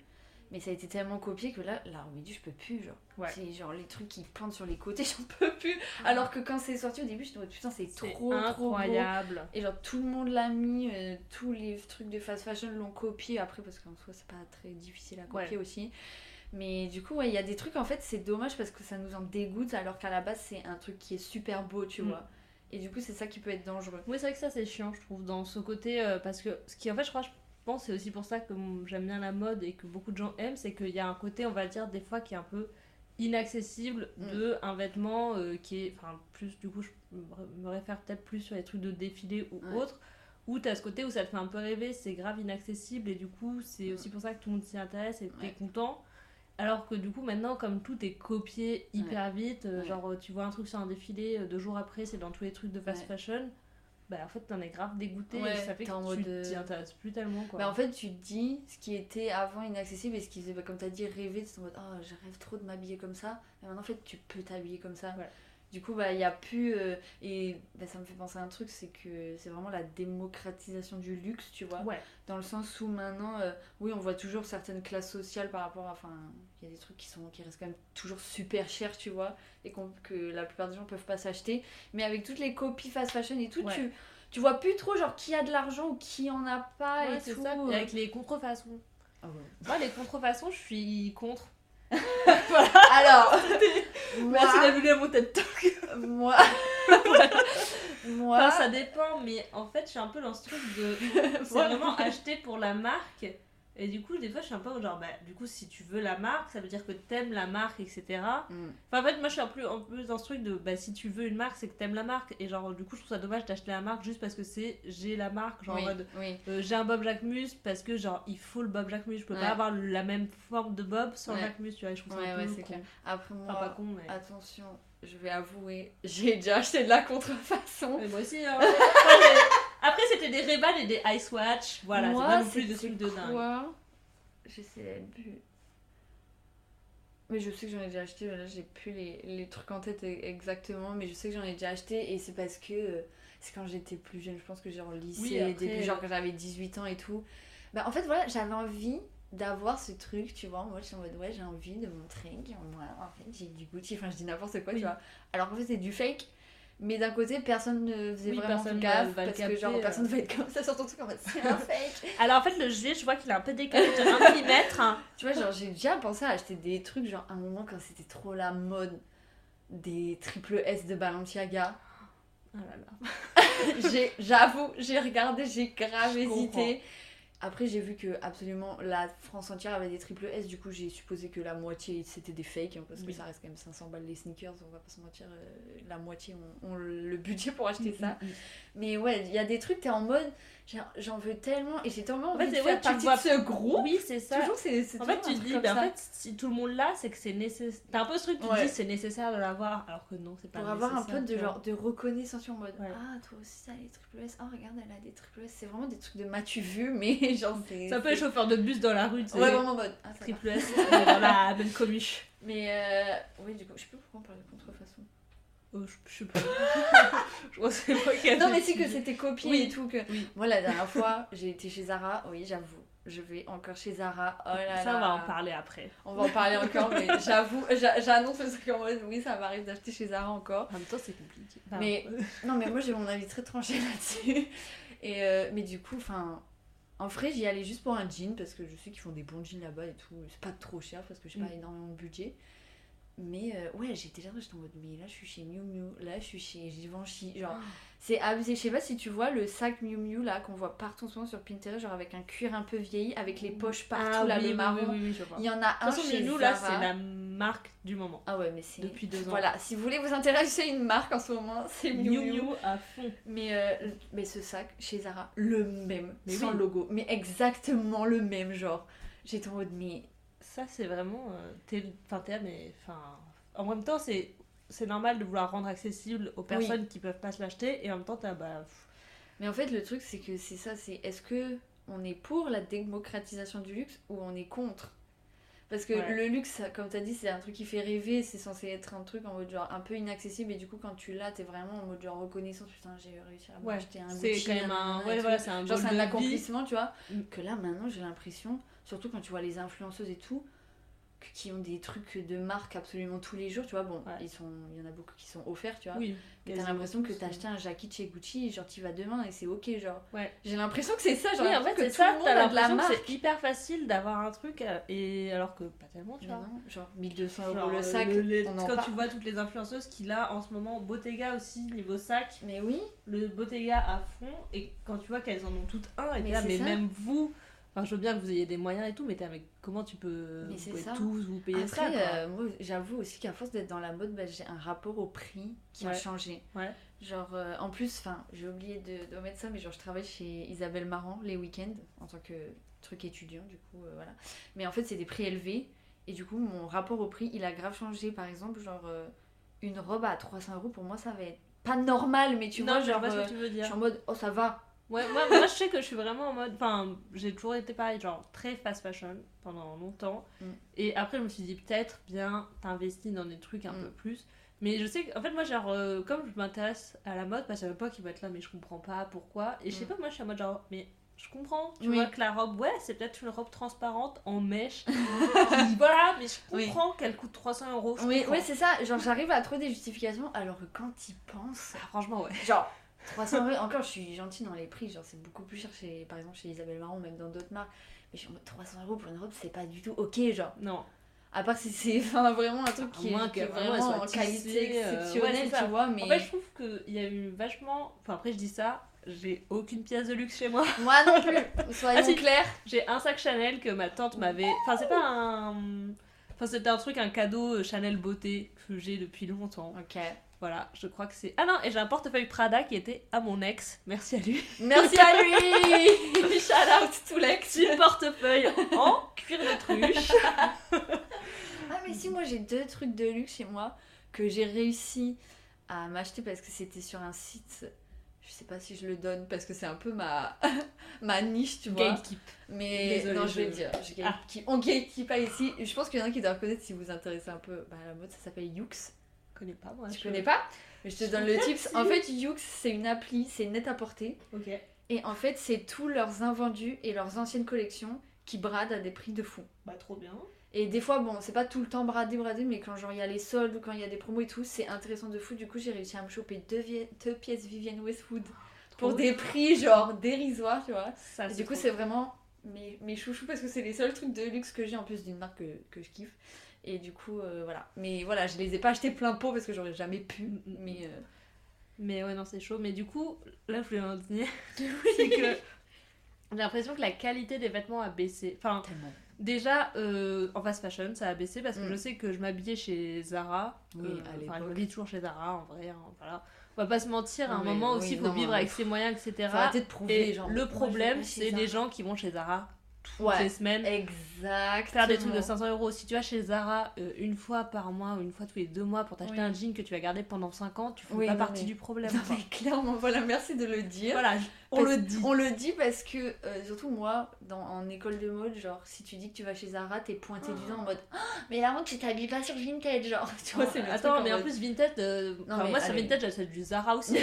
Mais ça a été tellement copié que là, la Romédie, je peux plus. Genre. Ouais. C'est genre les trucs qui pendent sur les côtés, j'en peux plus. Alors que quand c'est sorti au début, je me putain, c'est trop, trop beau. incroyable. Et genre tout le monde l'a mis, euh, tous les trucs de fast fashion l'ont copié après parce qu'en soi c'est pas très difficile à copier aussi. Mais du coup ouais il y a des trucs en fait c'est dommage parce que ça nous en dégoûte alors qu'à la base c'est un truc qui est super beau tu Mm. vois. Et du coup c'est ça qui peut être dangereux. Oui, c'est vrai que ça c'est chiant, je trouve, dans ce côté. euh, parce que ce qui, en fait, je crois, je pense, c'est aussi pour ça que j'aime bien la mode et que beaucoup de gens aiment, c'est qu'il y a un côté, on va dire, des fois qui est un peu inaccessible Mm. de un vêtement euh, qui est. Enfin, plus, du coup, je me réfère peut-être plus sur les trucs de défilé ou Ouais. autre. Où t'as ce côté où ça te fait un peu rêver, c'est grave inaccessible et du coup, c'est Mm. aussi pour ça que tout le monde s'y intéresse et t'es Ouais. content. Alors que du coup, maintenant, comme tout est copié hyper vite, euh, Ouais. genre tu vois un truc sur un défilé, euh, deux jours après, c'est dans tous les trucs de fast Ouais. fashion, bah en fait, t'en es grave dégoûté et ça fait que tu mode, euh, t'y intéresses plus tellement quoi. Bah en fait tu te dis ce qui était avant inaccessible et ce qui faisait bah, comme t'as dit rêver c'est en mode oh je rêve trop de m'habiller comme ça mais maintenant en fait tu peux t'habiller comme ça. Du coup bah il y a plus euh, et bah, ça me fait penser à un truc c'est que c'est vraiment la démocratisation du luxe tu vois Ouais, dans le sens où maintenant euh, oui on voit toujours certaines classes sociales par rapport à enfin il y a des trucs qui sont qui restent quand même toujours super chers tu vois et que la plupart des gens peuvent pas s'acheter mais avec toutes les copies fast fashion et tout Ouais. tu tu vois plus trop genre qui a de l'argent ou qui en a pas Ouais, et tout ça. Et avec les contrefaçons. Ah ouais. Moi, les contrefaçons, je suis contre. Alors, Merci d'avoir vu mon TED Talk. moi, Moi, Enfin, ça dépend, mais en fait, je suis un peu dans ce truc de. C'est Voilà. vraiment acheter pour la marque. Et du coup, des fois, je suis un peu genre, bah, du coup, si tu veux la marque, ça veut dire que t'aimes la marque, etc. Mm. Enfin, en fait, moi, je suis un peu, un peu dans ce truc de, bah, si tu veux une marque, c'est que t'aimes la marque. Et genre, du coup, je trouve ça dommage d'acheter la marque juste parce que c'est, j'ai la marque. Genre, en mode, oui. euh, j'ai un Bob Jacquemus parce que, genre, il faut le Bob Jacquemus. Je peux Ouais. pas avoir la même forme de Bob sans Ouais. Jacquemus, tu vois. Je trouve ça Ouais, un ouais, peu c'est con. clair. Après, moi, Enfin, pas con, mais. attention, je vais avouer, j'ai déjà acheté de la contrefaçon. Mais moi aussi, hein. J'ai- Après, c'était des ray et des Ice Watch. Voilà, c'est pas non plus des trucs de dingue. quoi Je sais plus. Mais je sais que j'en ai déjà acheté, là j'ai plus les, les trucs en tête e- exactement, mais je sais que j'en ai déjà acheté et c'est parce que euh, c'est quand j'étais plus jeune, je pense que genre au lycée, Oui, après, début, genre euh, quand j'avais 18 ans et tout. Bah en fait voilà, j'avais envie d'avoir ce truc, tu vois, moi je suis en mode ouais j'ai envie de montrer que moi en fait j'ai du Gucci, enfin je dis n'importe quoi, Oui. tu vois. Alors qu'en fait c'est du fake. Mais d'un côté, personne ne faisait Oui, vraiment personne gaffe parce que genre capter, euh. personne va être comme ça sur ton truc en mode c'est un fake. Alors, en fait, le G, je vois qu'il a un peu décalé de 1 mm. Tu vois, genre, j'ai déjà pensé à acheter des trucs, genre, à un moment quand c'était trop la mode, des triple S de Balenciaga. Oh là là. J'avoue, j'ai regardé, j'ai grave hésité. Après, j'ai vu que absolument la France entière avait des triple S, du coup, j'ai supposé que la moitié c'était des fakes, hein, parce que ça reste quand même 500 balles les sneakers, on va pas se mentir, euh, la moitié ont, ont le budget pour acheter Mm, ça. Mais ouais, il y a des trucs, t'es en mode, j'en veux tellement, et j'ai tellement En envie fait, de faire tu partie vois- de ce groupe. Oui, c'est ça. Toujours, c'est En fait, tu te dis, bah, en fait, si tout le monde l'a, c'est que c'est nécessaire. T'as un peu ce truc, tu te Ouais. dis, c'est nécessaire de l'avoir, alors que non, c'est pas pour avoir un peu de genre de reconnaissance en mode Ouais. ah toi aussi t'as les triple S oh regarde elle a des triple S c'est vraiment des trucs de m'as-tu vu mais genre c'est C'est un peu les chauffeurs de bus dans la rue, tu sais. ouais vraiment en mode ah. Triple S, dans la même mais euh, oui du coup je sais plus pourquoi on parle de contrefaçon Oh, je, je sais pas. je crois que c'est moi qui non mais si que c'était copié Oui. et tout que Oui. moi la dernière fois j'ai été chez Zara oui j'avoue je vais encore chez Zara oh là Ça, là on va en parler après. on va en parler encore mais j'avoue j'a- j'annonce le truc en mode oui ça m'arrive d'acheter chez Zara encore En même temps, c'est compliqué. Mais- Non, mais moi j'ai mon avis très tranché là-dessus. Et euh, mais du coup, enfin, en vrai, j'y allais juste pour un jean parce que je sais qu'ils font des bons jeans là-bas et tout. C'est pas trop cher parce que j'ai pas Mm. énormément de budget. Mais euh, ouais, j'étais là, j'étais en mode, mais là je suis chez Miu Miu, là je suis chez Givenchy. Genre, c'est abusé. Je sais pas si tu vois le sac Miu Miu là qu'on voit partout en ce moment sur Pinterest, genre avec un cuir un peu vieilli, avec les poches partout Ah là, oui. Il y en a De un façon, chez Miu, là, c'est la marque du moment. Ah ouais, mais c'est. Depuis deux ans. Voilà, si vous voulez vous intéresser à une marque en ce moment, c'est Miu Miu à fond. Mais, euh, mais ce sac chez Zara, le même, Mais sans logo, mais exactement le même genre. J'étais en mode, mais Ça, c'est vraiment. euh, t'es- là, mais. Enfin. En même temps, c'est. C'est normal de vouloir rendre accessible aux personnes qui peuvent pas se l'acheter et en même temps t'as bah pff, Mais en fait, le truc, c'est que c'est ça, c'est est-ce que on est pour la démocratisation du luxe ou on est contre? Parce que Ouais. le luxe, comme tu as dit, c'est un truc qui fait rêver, c'est censé être un truc en mode genre un peu inaccessible, et du coup, quand tu l'as, t'es vraiment en mode genre reconnaissance, putain, j'ai réussi à ouais m'acheter un c'est quand même un ouais voilà c'est un Genre, c'est un vie. accomplissement, tu vois. Mm. Que là, maintenant, j'ai l'impression, surtout quand tu vois les influenceuses et tout, qui ont des trucs de marque absolument tous les jours, tu vois. Bon, Ouais. ils sont, il y en a beaucoup qui sont offerts, tu vois. oui Mais t'as l'impression que t'as acheté un jacket chez Gucci, genre tu vas demain et c'est ok, genre. Ouais. J'ai l'impression que c'est ça, genre. oui en fait c'est ça le t'as a de la l'impression que marque. c'est hyper facile d'avoir un truc euh, et alors que pas tellement tu Mais vois non, genre 1200 Genre, euros le euh, sac, on en quand tu vois toutes les influenceuses qu'il a en ce moment Bottega aussi niveau sac Mais oui, le Bottega à fond et quand tu vois qu'elles en ont toutes un et Mais là mais ça. même vous enfin je veux bien que vous ayez des moyens et tout mais mais comment tu peux Mais vous c'est pouvez ça. tous vous payer ça Après, euh, moi j'avoue aussi qu'à force d'être dans la mode, bah, j'ai un rapport au prix qui a changé. Ouais. Genre, euh, en plus, enfin, j'ai oublié de, de mettre ça, mais genre, je travaille chez Isabelle Marant les week-ends en tant que truc étudiant, du coup, euh, voilà. Mais en fait, c'est des prix élevés, et du coup, mon rapport au prix, il a grave changé. Par exemple, genre, euh, une robe à 300 euros, pour moi, ça va être pas normal, mais tu non vois, je genre, vois ce que tu veux je dire suis en mode, oh, ça va. Ouais, moi, moi, je sais que je suis vraiment en mode. Enfin, j'ai toujours été pareil, genre très fast fashion pendant longtemps. Mm. Et après, je me suis dit, peut-être bien t'investis dans des trucs un Mm. peu plus. Mais je sais qu'en fait, moi, genre, euh, comme je m'intéresse à la mode, parce a pas qui va être là, mais je comprends pas pourquoi. Et je sais Mm. pas, moi, je suis en mode genre, mais je comprends. Tu Oui. vois que la robe, ouais, c'est peut-être une robe transparente en mèche. voilà, mais je Oui. comprends qu'elle coûte 300 euros. Oui, ouais, c'est ça. Genre, j'arrive à trouver des justifications, alors que quand y penses, Ah, franchement, ouais. Genre, 300 euros, encore je suis gentille dans les prix, genre c'est beaucoup plus cher chez, par exemple chez Isabelle Marron, même dans d'autres marques. Mais je suis en mode 300 euros pour une robe, c'est pas du tout ok, genre. Non. À part si c'est enfin, vraiment un truc À qui moins est, qui que vraiment vraiment en qualité euh, exceptionnelle, ouais, tu vois. Mais En fait, je trouve qu'il y a eu vachement. Enfin, après, je dis ça, j'ai aucune pièce de luxe chez moi. moi non plus, soyons Ah, si. clairs. J'ai un sac Chanel que ma tante m'avait. Enfin, c'est pas un. Enfin, c'était un truc, un cadeau euh, Chanel beauté que j'ai depuis longtemps. Ok. Voilà, je crois que c'est. Ah non, et j'ai un portefeuille Prada qui était à mon ex. Merci à lui. Merci à lui Shout out to l'ex Petit portefeuille en cuir de truche. Ah mais si, moi j'ai deux trucs de luxe chez moi que j'ai réussi à m'acheter parce que c'était sur un site... Je sais pas si je le donne parce que c'est un peu ma, ma niche, tu vois. Gatekeep. Mais Désolée, non, je vais le dire. Je Ah. On gatekeep pas ici. Je pense qu'il y en a qui doivent connaître si vous vous intéressez un peu bah, à la mode. Ça s'appelle Yux. Je connais pas moi. Tu je- connais pas Mais je te donne le tips. En fait, Yux, c'est une appli, c'est net à porter. Ok. Et en fait, c'est tous leurs invendus et leurs anciennes collections qui bradent à des prix de fou. Bah, trop bien. Et des fois, bon, c'est pas tout le temps bradé, bradé, mais quand genre il y a les soldes ou quand il y a des promos et tout, c'est intéressant de fou. Du coup, j'ai réussi à me choper deux, pièces Vivienne Westwood pour des prix genre dérisoires, tu vois. Ça, Et du coup, c'est vraiment mes, mes chouchous parce que c'est les seuls trucs de luxe que j'ai en plus d'une marque que, que je kiffe. Et du coup, euh, voilà. Mais voilà, je les ai pas achetés plein pot parce que j'aurais jamais pu. Mais euh, Mais ouais, non, c'est chaud. Mais du coup, là, je voulais en venir. c'est que j'ai l'impression que la qualité des vêtements a baissé. Enfin, tellement. déjà, euh, en fast fashion, ça a baissé parce que Mm. je sais que je m'habillais chez Zara. Oui, Euh, à l'époque. je m'habille toujours chez Zara, en vrai. hein, voilà. On va pas se mentir, à un moment oui, aussi, il faut non, vivre avec ses moyens, etc. Faut arrêter de prouver, Et genre. le problème, c'est les gens qui vont chez Zara toutes Ouais. les semaines. Exact. Faire des trucs de 500 euros. Si tu vas chez Zara euh, une fois par mois ou une fois tous les deux mois pour t'acheter Oui. un jean que tu vas garder pendant 5 ans, tu fais Oui, pas non, partie mais- du problème. Non, quoi. mais clairement, voilà, merci de le dire. Voilà, on le dit. On le dit parce que, euh, surtout moi, dans, en école de mode, genre, si tu dis que tu vas chez Zara, t'es pointé du doigt en mode Ah, Mais là, tu t'habilles pas sur Vintage, genre. Tu vois, c'est le Attends, mais en mode- plus, Vinted, euh, Non, mais moi, sur. Vinted, j'achète du Zara aussi. hein.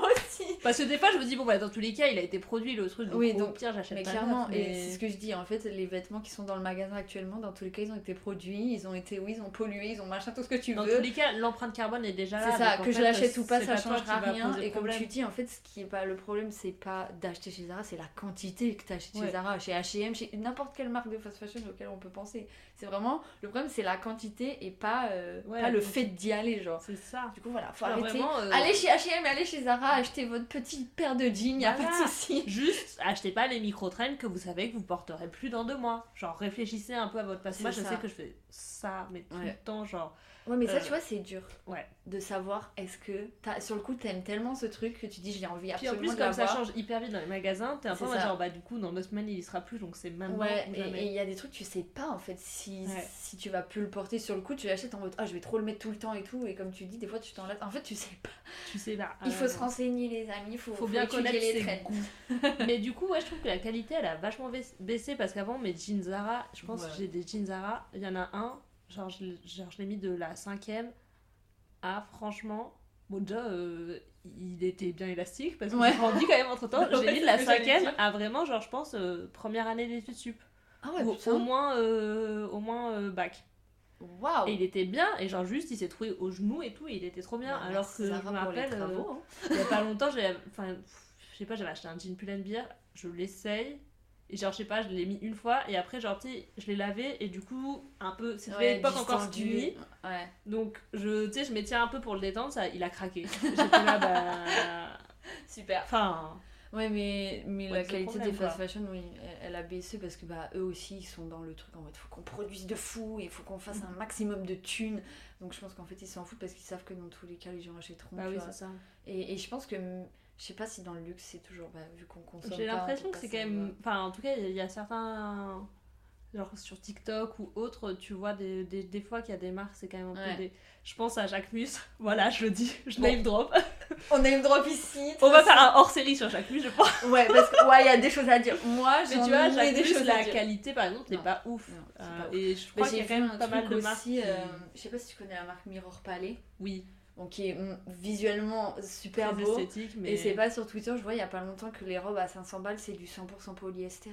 Moi aussi. Parce que des fois, je me dis, bon, bah, dans tous les cas, il a été produit le truc. Donc, Oui, au donc- pire, j'achète Mais pas clairement, neuf, et c'est ce que je dis, en fait, les vêtements qui sont dans le magasin actuellement, dans tous les cas, ils ont été produits, ils ont été, oui, ils ont pollué, ils ont machin, tout ce que tu Dans veux. tous les cas, l'empreinte carbone est déjà là. C'est ça, que je l'achète ou pas, ça changera rien. Et comme tu dis, en fait, ce qui est pas le problème, c'est pas d'acheter chez Zara, c'est la quantité que tu achètes Ouais. chez Zara, chez H&M, chez n'importe quelle marque de fast fashion auquel on peut penser. C'est vraiment le problème, c'est la quantité et pas, euh, Ouais, pas la le fait d'y aller, genre. C'est ça. Du coup, voilà, faut Alors, arrêter. vraiment, euh, Allez chez H&M, allez chez Zara, achetez votre petite paire de jeans, y a pas de souci. Juste, achetez pas les micro-traînes que vous savez que vous porterez plus dans deux mois. Genre, réfléchissez un peu à votre que moi, je ça. sais que je fais ça, mais tout Ouais. le temps, genre. Ouais, mais ça, Euh, tu vois, c'est dur. ouais. De savoir, est-ce que t'as- sur le coup, t'aimes tellement ce truc que tu dis, j'ai envie Puis en absolument plus, comme ça change hyper vite dans les magasins, t'es un peu genre, bah, du coup, dans deux semaines, il y sera plus, donc c'est maintenant Ouais, ou et il y a des trucs, tu sais pas en fait si, Ouais. si tu vas plus le porter sur le coup, tu l'achètes en mode ah, je vais trop le mettre tout le temps et tout. Et comme tu dis, des fois tu t'en. En fait, tu sais pas. Tu sais, là. Il faut euh, se renseigner, les amis, il faut, faut bien connaître les goûts. mais du coup, ouais, je trouve que la qualité, elle a vachement baissé parce qu'avant, mes jeans Zara, je pense Ouais. que j'ai des jeans Zara, il y en a un, genre, je, l'ai- genre, je l'ai mis de la cinquième à, franchement, bon, déjà, euh, il était bien élastique parce que Ouais. j'ai grandi quand même entre temps. Ouais, j'ai mis de la cinquième à vraiment, genre, je pense, euh, première année d'études sup. Ah ouais, Ou putain. au moins, euh, au moins bac. Waouh. Et il était bien, et genre juste il s'est trouvé au genou et tout, et il était trop bien. Bah, alors que je me rappelle, travaux, hein. il y a pas longtemps, j'avais. Enfin, je sais pas, j'avais acheté un jean Pull&Bear, je l'essaye, et genre, je sais pas, je l'ai mis une fois, et après, genre, tu sais, je l'ai lavé, et du coup, un peu. C'était Ouais, l'époque encore skinny, Ouais. donc je, tu sais, je m'y tiens un peu pour le détendre, ça, il a craqué. J'étais là, bah. Super. Enfin. Ouais, mais, mais Ouais, la qualité des fast fashion, oui, elle, elle a baissé parce que bah, eux aussi, ils sont dans le truc en mode faut qu'on produise de fou et faut qu'on fasse un maximum de thunes. Donc je pense qu'en fait, ils s'en foutent parce qu'ils savent que dans tous les cas, les gens achèteront. Bah oui, c'est ça. Et, et je pense que, je sais pas si dans le luxe, c'est toujours, bah, vu qu'on consomme. J'ai l'impression que c'est quand même. Enfin, en tout cas, il y a certains. Genre sur TikTok ou autre, tu vois des, des, des fois qu'il y a des marques, c'est quand même un Ouais. peu des. Je pense à Jacques Mus, voilà, je le dis, je Bon. name drop. On une drop ici. On va faire un hors série sur Jacques Mus, je pense. Ouais, parce que, ouais, il y a des choses à dire. Moi, j'en tu vois, Jacques des Mus, choses la qualité par exemple, n'est Non. pas ouf. Non, c'est Euh, pas ouf. et je crois qu'il y j'ai a quand même pas mal de marques. aussi, euh, je sais pas si tu connais la marque Mirror Palais, Oui, donc qui est hum, visuellement super très beau. esthétique, mais. Et c'est pas sur Twitter, je vois il y a pas longtemps que les robes à 500 balles c'est du 100% polyester.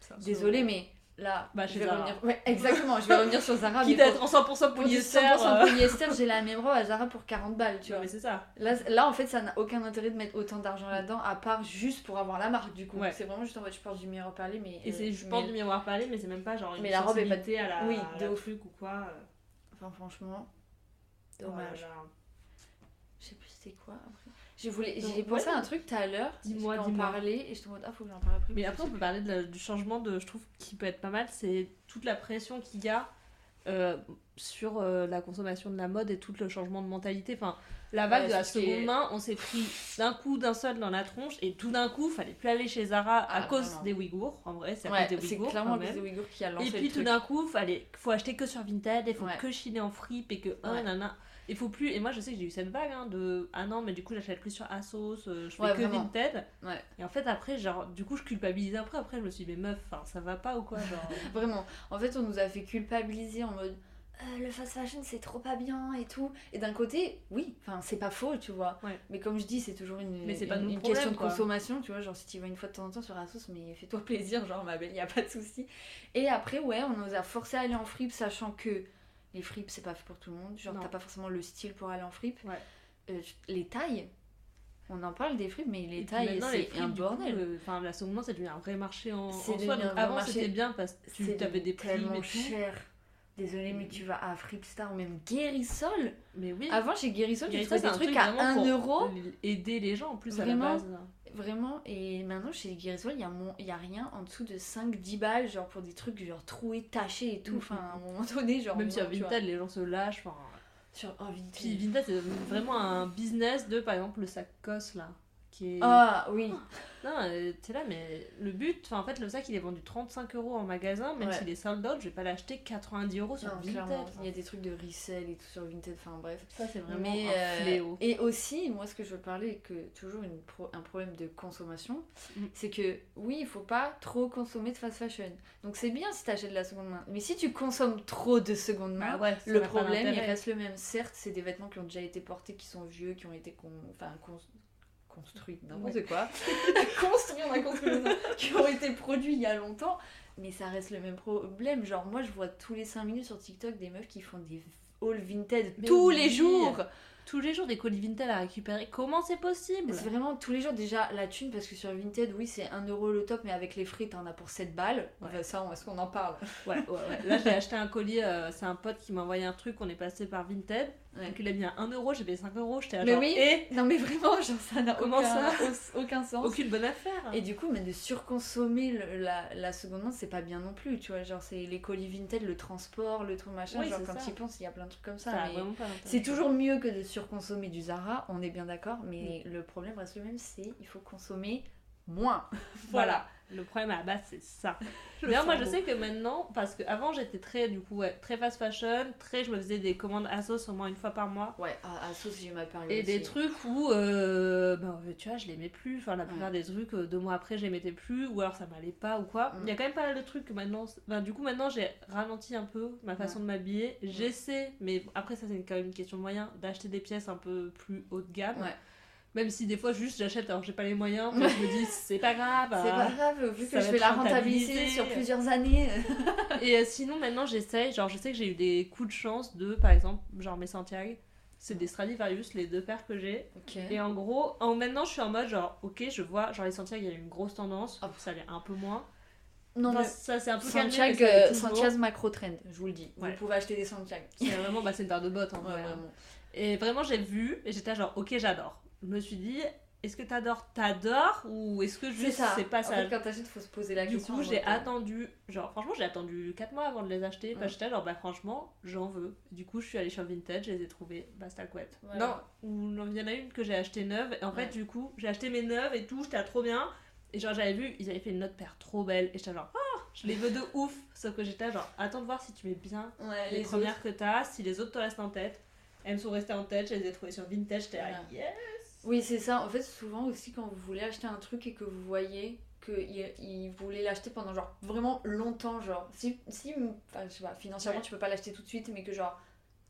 C'est- Désolée, mais là, Bah, je vais Zara. revenir. Ouais, exactement, je vais revenir sur Zara. Quitte à être en 100% pour, pour du polyester. 100% euh, polyester, j'ai la même robe à Zara pour 40 balles, tu ouais, vois. mais c'est ça. Là, là, en fait, ça n'a aucun intérêt de mettre autant d'argent là-dedans, à part juste pour avoir la marque, du coup. Ouais. C'est vraiment juste en mode, je porte du miroir parlé, mais. Et euh, c'est, je porte du miroir parlé, mais c'est même pas genre une Mais la robe est pas- à la, Oui, de truc ou quoi. euh. Enfin, franchement, Oh dommage. Je sais plus c'était quoi après. J'ai voulu... Donc, j'ai pensé à un truc tout à l'heure. Dis-moi, je peux en dis-moi. parler et je te demande, ah, faut que j'en parle après. Mais après, on peut parler de la- du changement de, je trouve, qui peut être pas mal, c'est toute la pression qu'il y a euh, sur euh, la consommation de la mode et tout le changement de mentalité. Enfin, la vague Ouais, de la seconde main, on s'est pris d'un coup, d'un seul dans la tronche, et tout d'un coup, fallait plus aller chez Zara à Ah, cause vraiment. des Ouïghours. En vrai, c'est à Ouais, cause des c'est Ouïghours. clairement des Ouïghours qui a lancé Et puis le tout d'un coup, fallait, faut acheter que sur Vinted, il faut Ouais. que chiner en fripe et que oh, Ouais. Il faut plus. Et moi, je sais que j'ai eu cette vague hein, de ah non, mais du coup, j'achète plus sur Asos, euh, je fais Ouais, que vraiment. Vinted. Ouais. Et en fait, après, genre, du coup, je culpabilisais après. Après, je me suis dit, mais meuf, ça va pas ou quoi genre... Vraiment. En fait, on nous a fait culpabiliser en mode Euh, le fast fashion c'est trop pas bien et tout. Et d'un côté, oui, enfin c'est pas faux, tu vois. Ouais. Mais comme je dis, c'est toujours une, Mais c'est pas une, une problème, question de quoi. consommation, tu vois. Genre si tu vas une fois de temps en temps sur Asos, mais fais-toi plaisir, genre ma belle, y a pas de souci. Et après, ouais, on nous a forcé à aller en fripe, sachant que les fripes c'est pas fait pour tout le monde. Genre t'as pas forcément le style pour aller en fripe. Ouais. Euh, les tailles. On en parle des fripes, mais les tailles, c'est un bordel. euh, Enfin, la seconde main, c'est devenu un vrai marché en, soi. Donc avant, c'était bien parce que tu avais des prix tellement cher. Désolée, mais tu vas à Fripstar ou même Guérissol. Mais oui. Avant, chez Guérissol, tu trouvais des un trucs à vraiment 1 pour euro. Aider les gens en plus à Vraiment. la base. Vraiment. Et maintenant, chez Guérissol, il y, a mon- y a rien en dessous de 5-10 balles, genre pour des trucs genre troués, tachés et tout. Mhm. Enfin, à un moment donné, genre. Même sur. Vinted, les gens se lâchent. Enfin, Sur oh, Vinted. Puis Vinted, c'est vraiment un business de, par exemple, le sac COS là. Qui est... Ah oui. Non, euh, t'es là, mais le but, en fait, le sac il est vendu 35 euros en magasin, même Ouais. s'il est sold out, je vais pas l'acheter 90 euros sur Non, Vinted. Il y a des trucs de resell et tout sur Vinted. Enfin, bref. Ça, c'est vraiment Mais, un euh, fléau. et aussi, moi, ce que je veux parler, que toujours une pro- un problème de consommation, Mm. c'est que oui, il faut pas trop consommer de fast fashion. Donc c'est bien si t'achètes de la seconde main. Mais si tu consommes trop de seconde main, ouais, ça le problème, il reste le même. Certes, c'est des vêtements qui ont déjà été portés, qui sont vieux, qui ont été con... enfin, cons- construits, n'importe quoi. construits, on a construit le nom. qui ont été produits il y a longtemps. Mais ça reste le même problème. Genre, moi, je vois tous les 5 minutes sur TikTok des meufs qui font des haul Vinted Mais tous les jours. Tous les jours des colis Vinted à récupérer. Comment c'est possible? C'est vraiment tous les jours déjà la thune parce que sur Vinted, oui, c'est 1 euro le top, mais avec les frais, t'en as pour 7 balles. Ouais. Enfin, ça, on- est-ce qu'on en parle? Ouais, ouais, ouais. Là, j'ai acheté un colis, euh, c'est un pote qui m'a envoyé un truc, on est passé par Vinted. Ouais. Donc il a mis à 1 euro, j'ai payé 5 euros, j'étais à Mais genre, oui. eh, Non, mais vraiment, genre, ça n'a aucun, ça aucun sens. aucune bonne affaire. Et du coup, mais de surconsommer le- la, la seconde main, c'est pas bien non plus, tu vois. Genre, c'est les colis Vinted, le transport, le truc machin. Oui, genre, quand tu y penses, il y a plein de trucs comme ça. C'est toujours mieux que de surconsommer du Zara, on est bien d'accord, mais le problème reste le même, c'est il faut consommer moins. Voilà. Le problème à la base, c'est ça. Le D'ailleurs, moi, je sais que maintenant, parce que avant j'étais très, du coup, ouais, très fast fashion, très, je me faisais des commandes Asos au moins une fois par mois. Ouais, à, à sauce, j'ai ma période. Et des trucs où, euh, ben, tu vois, je l'aimais plus. Enfin, la plupart des trucs, euh, deux mois après, je les mettais plus. Ou alors ça m'allait pas ou quoi. Mm. Il y a quand même pas mal de trucs que maintenant. Ben, du coup, maintenant, j'ai ralenti un peu ma façon de m'habiller. J'essaie, mais après, ça, c'est quand même une question de moyens, d'acheter des pièces un peu plus haut de gamme. Ouais. Même si des fois, juste j'achète alors j'ai pas les moyens. mais je me dis, c'est pas grave. C'est euh, pas grave, vu que je vais la rentabiliser sur plusieurs années. Et euh, sinon, maintenant, j'essaye. Genre, je sais que j'ai eu des coups de chance de, par exemple, genre mes Santiago. C'est des Stradivarius, les deux paires que j'ai. Ok. Et en gros, en, maintenant je suis en mode genre, ok, je vois, genre les Santiago, il y a une grosse tendance, Ah. ça l'est un peu moins. Non, mais ça c'est un peu calmé, Santiago, euh, toujours. Santiago macro trend, je vous le dis. Ouais. Vous pouvez acheter des Santiago. C'est vraiment, bah, c'est une paire de bottes en Ouais, vrai. hein. vraiment. Et vraiment, j'ai vu, et j'étais genre, ok, j'adore. Je me suis dit, est-ce que t'adores, t'adores, ou est-ce que juste c'est pas En ça fait, quand t'achètes, faut se poser la Du question. coup, en j'ai attendu, genre, franchement, j'ai attendu 4 mois avant de les acheter, parce que j'étais genre, bah, franchement, j'en veux. Du coup, je suis allée sur Vintage, je les ai trouvées, basta couette. Non, ou il y en a une que j'ai acheté neuve, et en fait, du coup, j'ai acheté mes neuves et tout, j'étais trop bien. Et genre, j'avais vu, ils avaient fait une autre paire trop belle, et j'étais genre, ah, je les veux de ouf. Sauf que j'étais genre, attends de voir si tu mets bien Ouais, les, les premières que t'as, si les autres te restent en tête. Elles me sont restées en tête, je les ai trouvées sur Vintage, j'étais là, Voilà. yes. Oui, c'est ça. En fait, souvent aussi, quand vous voulez acheter un truc et que vous voyez qu'il il voulait l'acheter pendant genre vraiment longtemps, genre, si, si enfin, je sais pas, financièrement Ouais. tu peux pas l'acheter tout de suite, mais que genre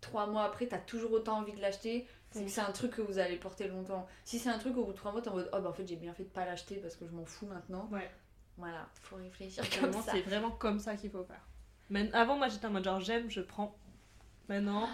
trois mois après t'as toujours autant envie de l'acheter, c'est que c'est un truc que vous allez porter longtemps. Si c'est un truc au bout de trois mois, t'es en mode oh bah en fait j'ai bien fait de pas l'acheter parce que je m'en fous maintenant. Ouais. Voilà, faut réfléchir comme Vraiment, ça. c'est vraiment comme ça qu'il faut faire. Mais avant, moi j'étais en mode genre j'aime, je prends. Maintenant,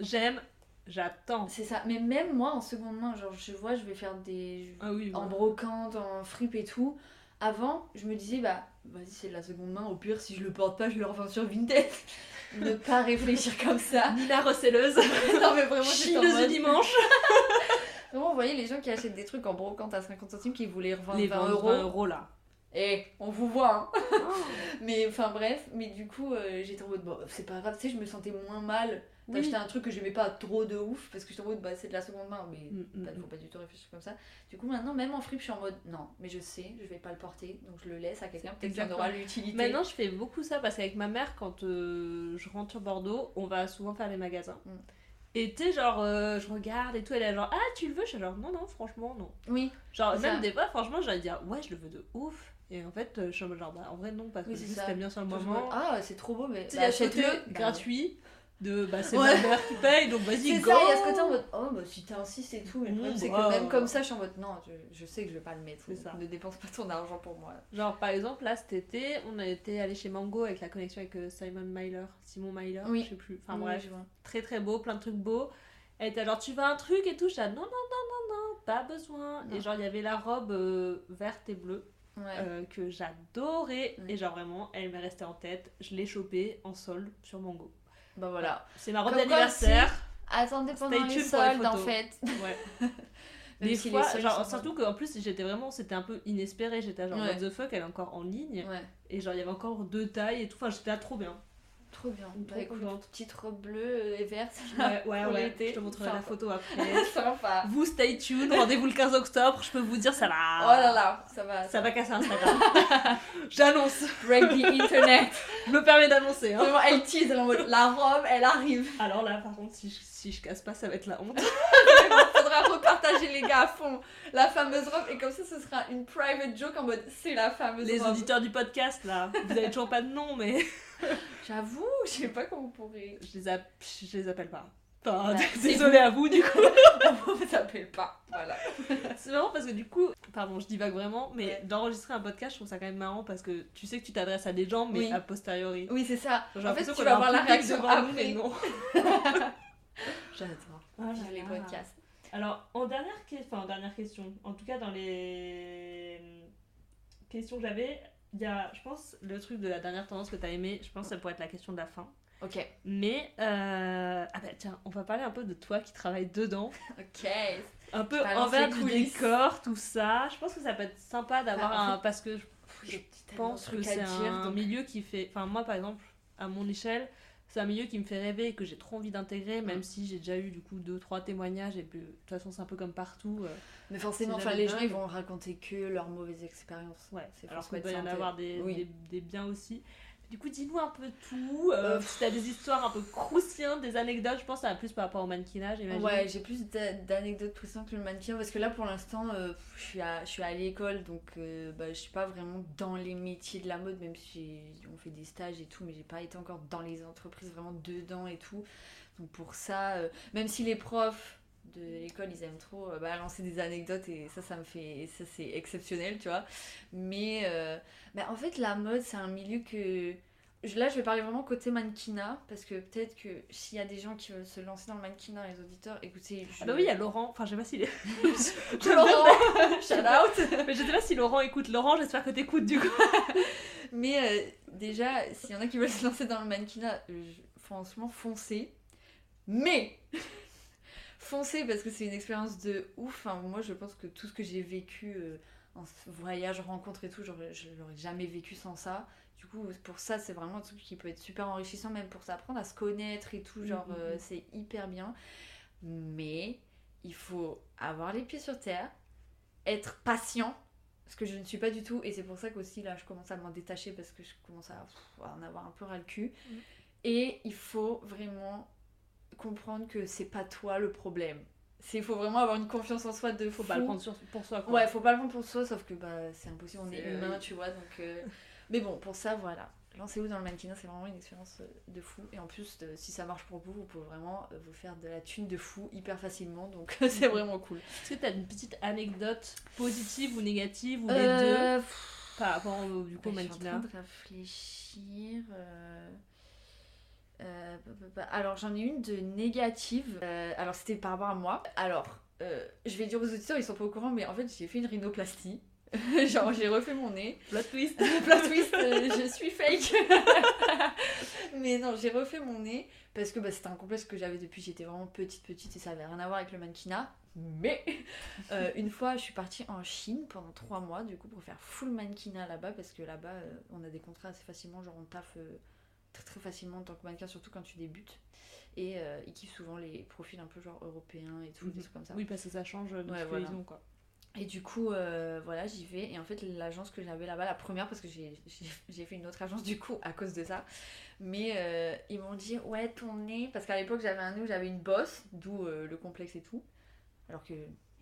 j'aime, j'attends. C'est ça. Mais même moi, en seconde main, genre, je vois, je vais faire des. Ah oui, en brocante, en fripe et tout. Avant, je me disais, bah, vas-y, c'est de la seconde main. Au pire, si je le porte pas, je le revends sur Vinted. ne pas réfléchir comme ça. Nina receleuse, non, mais vraiment, chineuse du dimanche. Vraiment, vous voyez les gens qui achètent des trucs en brocante à 50 centimes qui voulaient revendre Les 20 20 euros. 20 euros là. Et on vous voit, hein. Mais enfin bref, mais du coup, euh, j'étais en mode, bon, c'est pas grave, tu sais, je me sentais moins mal Oui. d'acheter un truc que j'aimais pas trop de ouf, parce que j'étais en mode, bah, c'est de la seconde main, mais Mm, mm, mm. faut pas du tout réfléchir comme ça. Du coup, maintenant, même en fripe, je suis en mode, non, mais je sais, je vais pas le porter, donc je le laisse à quelqu'un, peut-être qu'il en aura l'utilité. Maintenant, je fais beaucoup ça parce qu'avec ma mère, quand euh, je rentre sur Bordeaux, on va souvent faire les magasins. Mm. Et tu sais, genre, euh, je regarde et tout, elle est genre, ah, tu le veux? Je suis genre, non, non, franchement, non. Oui, Genre, même ça. des fois, franchement, j'allais dire, ouais, je le veux de ouf. Et en fait, euh, je suis en mode genre, bah, en vrai, non, parce Oui, que c'est juste, ça. t'aimes bien sur le je moment. ah, c'est trop beau, mais Tu bah, achète-le. Bah, gratuit de, bah, c'est Ouais. ma mère qui paye, donc vas-y, C'est go ça, il y a ce côté en mode, oh, bah, si t'insistes et tout, mais le Mm, problème, c'est que wow. même comme ça, je suis en mode, non, je, je sais que je vais pas le mettre. C'est ça. Ne dépense pas ton argent pour moi. Genre, par exemple, là, cet été, on a été allé chez Mango avec la connexion avec euh, Simon Myler, Simon Myler, Oui. je sais plus. Enfin Oui, bref, je vois. très très beau, plein de trucs beaux. Elle était genre, tu veux un truc et tout. Je non, non, non, non, non, pas besoin. Non. Et genre, il y avait la robe euh, verte et bleue Ouais. euh, que j'adorais. Et genre, vraiment, elle m'est restée en tête. Je l'ai chopée en solde sur Mango. Bah voilà. C'est ma robe d'anniversaire. Attendez pendant les soldes, en fait. Ouais. Des fois, genre, surtout qu'en plus, j'étais vraiment, c'était un peu inespéré. J'étais genre, Ouais. what the fuck, elle est encore en ligne. Ouais, Et genre, il y avait encore deux tailles et tout. Enfin, j'étais là trop bien. Trop bien. Trop Bah écoute, contente. petite robe bleue et verte. Ouais, ouais, Pour ouais. l'été. Je te montrerai la photo après. Sympa. Vous, stay tuned. Rendez-vous le 15 octobre. Je peux vous dire, ça va. Oh là là, ça va. Ça va casser Instagram. J'annonce. Break the internet. Je me permets d'annoncer. Hein. Vraiment, elle tease, elle en mode la robe, elle arrive. Alors là, par contre, si je, si je casse pas, ça va être la honte. Faudra repartager les gars à fond. La fameuse robe, et comme ça, ce sera une private joke en mode c'est la fameuse Les robe. auditeurs du podcast, là, vous avez toujours pas de nom, mais J'avoue, je sais pas comment on pourrait. je les, app- je les appelle pas. Enfin, Ouais, c'est désolé à vous, du coup. On ne s'appelle pas. Voilà. C'est marrant parce que du coup, pardon, je divague vraiment, mais Ouais. d'enregistrer un podcast, je trouve ça quand même marrant parce que tu sais que tu t'adresses à des gens, mais Oui. a posteriori. Oui, c'est ça. J'ai En fait, tu vas a un voir la réaction devant nous, mais non. J'adore. Oh là Vive les podcasts. Alors, en dernière, que- enfin, en dernière question, en tout cas dans les questions que j'avais, il y a, je pense, le truc de la dernière tendance que tu as aimé, je pense que ça pourrait être la question de la fin. Ok. Mais, euh... ah bah tiens, on va parler un peu de toi qui travaille dedans, Ok. un peu envers les du décor, tout ça. Je pense que ça peut être sympa d'avoir Bah, un. Parce que je Je pense que c'est un milieu qui fait. Enfin, moi par exemple, à mon échelle, c'est un milieu qui me fait rêver et que j'ai trop envie d'intégrer, même si j'ai déjà eu du coup deux, trois témoignages et puis de toute façon c'est un peu comme partout. euh, Mais forcément, enfin, les gens ils vont raconter que leurs mauvaises expériences. Ouais, C'est alors qu'il doit y en avoir des, Oui. des, des biens aussi. Du coup, dis-nous un peu tout. euh, Euh, si t'as des histoires un peu croustillantes, des anecdotes, je pense que ça va plus par rapport au mannequinage, j'imagine. Ouais, j'ai plus d'a- d'anecdotes croustillantes que le mannequin parce que là pour l'instant euh, je suis à, je suis à l'école donc euh, bah, je suis pas vraiment dans les métiers de la mode même si on fait des stages et tout mais j'ai pas été encore dans les entreprises vraiment dedans et tout. Donc pour ça, même si les profs de l'école ils aiment trop euh, balancer des anecdotes et ça ça me fait ça c'est exceptionnel tu vois mais euh, bah, en fait la mode c'est un milieu que Là, je vais parler vraiment côté mannequinat, parce que peut-être que s'il y a des gens qui veulent se lancer dans le mannequinat, les auditeurs, écoutez, je... Ah bah oui, il y a Laurent. Enfin, je sais pas s'il est. Laurent, shout out Mais je sais pas si Laurent écoute. Laurent, j'espère que t'écoutes du coup. Mais euh, déjà, s'il y en a qui veulent se lancer dans le mannequinat, euh, je- franchement, foncez. Mais foncez parce que c'est une expérience de ouf. Moi, je pense que tout ce que j'ai vécu euh, en voyage, rencontre et tout, je l'aurais jamais vécu sans ça. Du coup, pour ça, c'est vraiment un truc qui peut être super enrichissant, même pour s'apprendre à se connaître et tout. Genre, Mhm. euh, c'est hyper bien. Mais il faut avoir les pieds sur terre, être patient, ce que je ne suis pas du tout. Et c'est pour ça qu'aussi, là, je commence à m'en détacher parce que je commence à, pff, à en avoir un peu ras le cul. Et il faut vraiment comprendre que c'est pas toi le problème. Il faut vraiment avoir une confiance en soi de Faut fou. pas le prendre sur- pour soi. Quoi. Ouais, faut pas le prendre pour soi, sauf que bah, c'est impossible, on est, C'est- humain, tu vois. Donc, euh, Mais bon, pour ça, voilà. Lancez-vous dans le mannequinat, c'est vraiment une expérience euh, de fou. Et en plus, de- si ça marche pour vous, vous pouvez vraiment euh, vous faire de la thune de fou hyper facilement. Donc c'est vraiment cool. Est-ce que t'as une petite anecdote positive ou négative ou les Euh, pff, par rapport au, du coup, Bah, je suis en train de réfléchir. euh, euh, alors j'en ai une de négative. Euh, alors c'était par rapport à moi. Alors euh, je vais dire aux auditeurs, ils sont pas au courant, mais en fait j'ai fait une rhinoplastie. Genre j'ai refait mon nez. Plot twist Plot twist, je suis fake. mais non, j'ai refait mon nez parce que bah, c'était un complexe que j'avais depuis que j'étais vraiment petite petite et ça avait rien à voir avec le mannequinat. Mais euh, une fois, je suis partie en Chine pendant trois mois du coup pour faire full mannequinat là-bas parce que là-bas euh, on a des contrats assez facilement, genre on taffe euh, très très facilement en tant que mannequin, surtout quand tu débutes. Et euh, ils kiffent souvent les profils un peu genre européens et tout, des Mhm. trucs comme ça. Oui, parce que ça change de Ouais, voilà. ont, quoi. Et du coup, euh, voilà, j'y vais. Et en fait, l'agence que j'avais là-bas, la première, parce que j'ai fait une autre agence du coup à cause de ça. Mais euh, ils m'ont dit, ouais, ton nez. Parce qu'à l'époque, j'avais un nez j'avais une bosse, d'où le complexe et tout. Alors que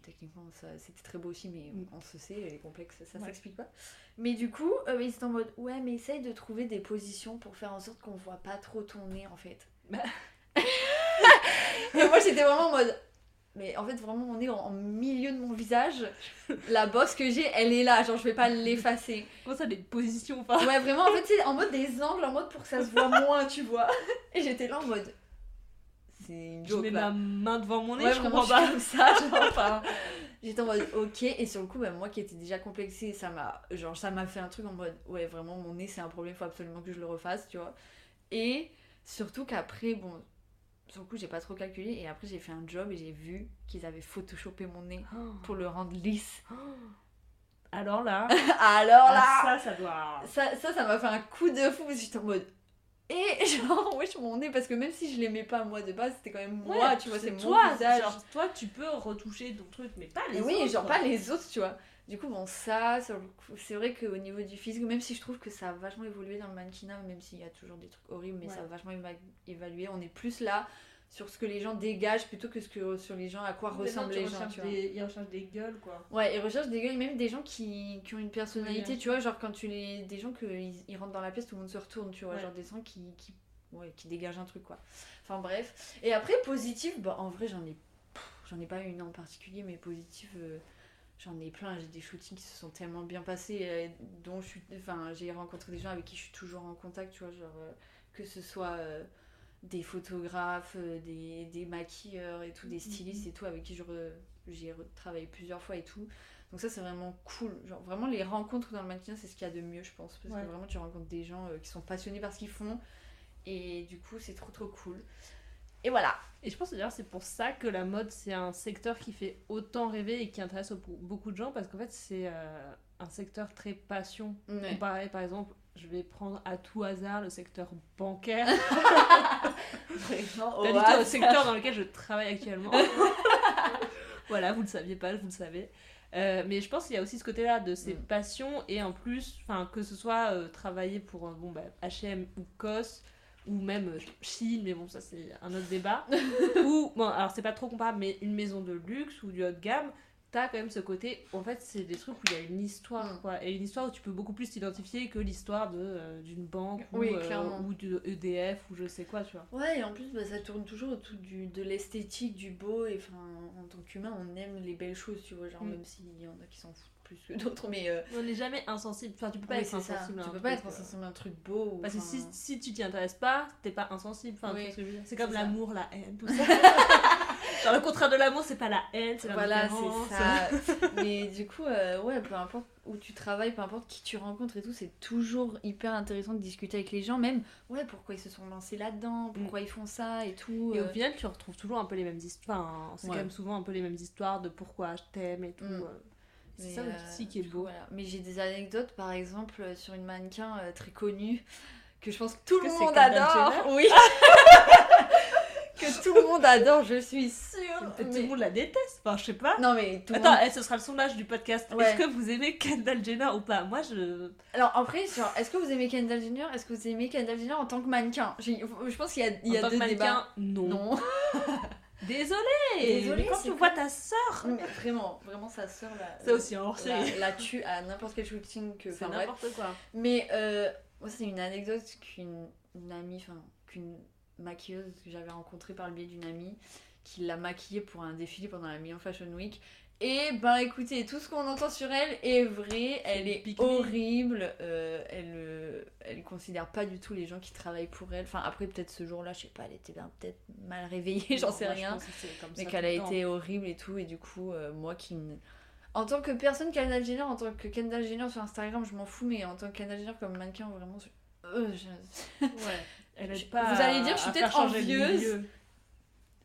techniquement, c'était très beau aussi, mais Mm. on se sait, les complexes, ça Ouais. s'explique pas. Mais du coup, euh, ils étaient en mode, ouais, mais essaye de trouver des positions pour faire en sorte qu'on voit pas trop ton nez en fait. Bah. et moi, j'étais vraiment en mode. Mais en fait, vraiment, mon nez en, en milieu de mon visage, la bosse que j'ai, elle est là, genre je vais pas l'effacer. Comment ça, des positions enfin? Ouais, vraiment, en fait, c'est en mode des angles, en mode pour que ça se voit moins, tu vois. Et j'étais là en mode. C'est une Je joke mets là. ma main devant mon nez, Ouais, je comprends je pas. comme ça, genre, J'étais en mode ok, et sur le coup, bah, moi qui étais déjà complexée, ça m'a genre ça m'a fait un truc en mode ouais, vraiment, mon nez c'est un problème, faut absolument que je le refasse, tu vois. Et surtout qu'après, bon, sur le coup, j'ai pas trop calculé, et après, j'ai fait un job et j'ai vu qu'ils avaient photoshopé mon nez pour le rendre lisse. Alors là, Alors là, ah, ça, ça doit. ça, ça, ça m'a fait un coup de fou parce que j'étais en mode. Et genre, wesh, mon nez, parce que même si je l'aimais pas moi de base, c'était quand même moi, tu vois, c'est mon toi, visage. Genre, toi, tu peux retoucher ton truc, mais pas les oui, autres. genre quoi. pas les autres, tu vois. Du coup, bon, ça, c'est vrai qu'au niveau du physique, même si je trouve que ça a vachement évolué dans le mannequinat, même s'il y a toujours des trucs horribles, mais Ouais. ça a vachement éva- évalué, on est plus là sur ce que les gens dégagent plutôt que, ce que sur les gens, à quoi ressemblent les gens, tu vois. des- Ils recherchent des gueules, quoi. Ouais, ils recherchent des et même des gens qui, qui ont une personnalité, Oui, tu vois, genre quand tu les. Des gens que ils, ils rentrent dans la pièce, tout le monde se retourne, tu vois, Ouais. genre des gens qui, qui, ouais, qui dégagent un truc, quoi. Enfin bref. Et après, positif, bah en vrai, j'en ai. J'en ai pas une en particulier, mais positif, euh, j'en ai plein. J'ai des shootings qui se sont tellement bien passés, euh, dont je suis. Enfin, j'ai rencontré des gens avec qui je suis toujours en contact, tu vois, genre euh, que ce soit. Des photographes, euh, des, des maquilleurs et tout, des stylistes et tout, avec qui je re- j'ai travaillé plusieurs fois et tout. Donc ça c'est vraiment cool. Genre vraiment les rencontres dans le mannequinat c'est ce qu'il y a de mieux je pense. Parce Ouais. que vraiment tu rencontres des gens euh, qui sont passionnés par ce qu'ils font. Et du coup c'est trop trop cool. Et voilà. Et je pense d'ailleurs c'est pour ça que la mode c'est un secteur qui fait autant rêver et qui intéresse beaucoup- beaucoup de gens parce qu'en fait c'est euh, un secteur très passion. Ouais. Comparé par exemple, je vais prendre à tout hasard le secteur bancaire, Vraiment, au le secteur dans lequel je travaille actuellement. voilà, vous le saviez pas, vous le savez. Euh, mais je pense qu'il y a aussi ce côté-là de ces Mm. passions et en plus, que ce soit euh, travailler pour euh, bon bah, H&M ou COS ou même euh, Chine, mais bon ça c'est un autre débat. ou bon alors c'est pas trop comparable, mais une maison de luxe ou du haut de gamme, t'as quand même ce côté. En fait c'est des trucs où il y a une histoire Mm. quoi, et une histoire où tu peux beaucoup plus t'identifier que l'histoire de euh, d'une banque Oui, ou, euh, clairement. ou de EDF ou je sais quoi tu vois. Ouais, et en plus, bah, ça tourne toujours autour du, de l'esthétique, du beau. Et enfin, en tant qu'humain, on aime les belles choses, tu vois. Genre, Mm. même s'il y en a qui s'en foutent plus que d'autres. Mais euh, On n'est jamais insensible. Enfin, tu peux pas oui, être insensible. à Tu un peux pas truc, être euh, insensible à un truc beau. Ou, Parce que si, tu t'y intéresses pas, t'es pas insensible. Enfin, Oui. C'est comme l'amour, la haine, tout ça. Genre le contraire de l'amour, c'est pas la haine, c'est la Voilà, c'est ça. Mais du coup, euh, ouais, peu importe où tu travailles, peu importe qui tu rencontres et tout, c'est toujours hyper intéressant de discuter avec les gens. Même, ouais, pourquoi ils se sont lancés là-dedans, pourquoi ils font ça et tout. Et au euh. final, tu retrouves toujours un peu les mêmes histoires. Enfin, c'est Ouais. quand même souvent un peu les mêmes histoires de pourquoi je t'aime et tout. Mm. euh. C'est ça aussi qui est beau. voilà. Mais j'ai des anecdotes, par exemple, sur une mannequin très connue que je pense que tout le monde adore. Oui. que tout le monde adore, je suis sûre. Peut-être Tout mais- le monde la déteste. Enfin, je sais pas. Non mais tout Attends, monde- eh, ce sera le sondage du podcast. Ouais. Est-ce que vous aimez Kendall Jenner ou pas? Moi, je. Alors après, sur est-ce que vous aimez Kendall Jenner? Est-ce que vous aimez Kendall Jenner en tant que mannequin? Je pense qu'il y a, il y en tant que mannequin, débats. non. Non. Désolée. Désolée, mais quand tu vois ta sœur, Mais vraiment, vraiment sa sœur la, c'est aussi hors série. la, la tue à n'importe quel shooting que. C'est n'importe quoi. Mais euh, moi, c'est une anecdote qu'une une amie, enfin, qu'une maquilleuse que j'avais rencontrée par le biais d'une amie, qui l'a maquillée pour un défilé pendant la Milan Fashion Week. Et ben écoutez, tout ce qu'on entend sur elle est vrai, elle est horrible, euh, elle, euh, elle considère pas du tout les gens qui travaillent pour elle. Enfin après peut-être ce jour-là, je sais pas, elle était peut-être mal réveillée, j'en sais Moi, rien. comme Mais qu'elle a été horrible et tout, et du coup, euh, moi qui me... En tant que personne Kendall Jenner, en tant que Kendall Jenner sur Instagram, je m'en fous, mais en tant que Kendall Jenner comme mannequin, vraiment... je- je- Ouais. Elle aide Je- pas vous allez dire, je suis peut-être envieuse.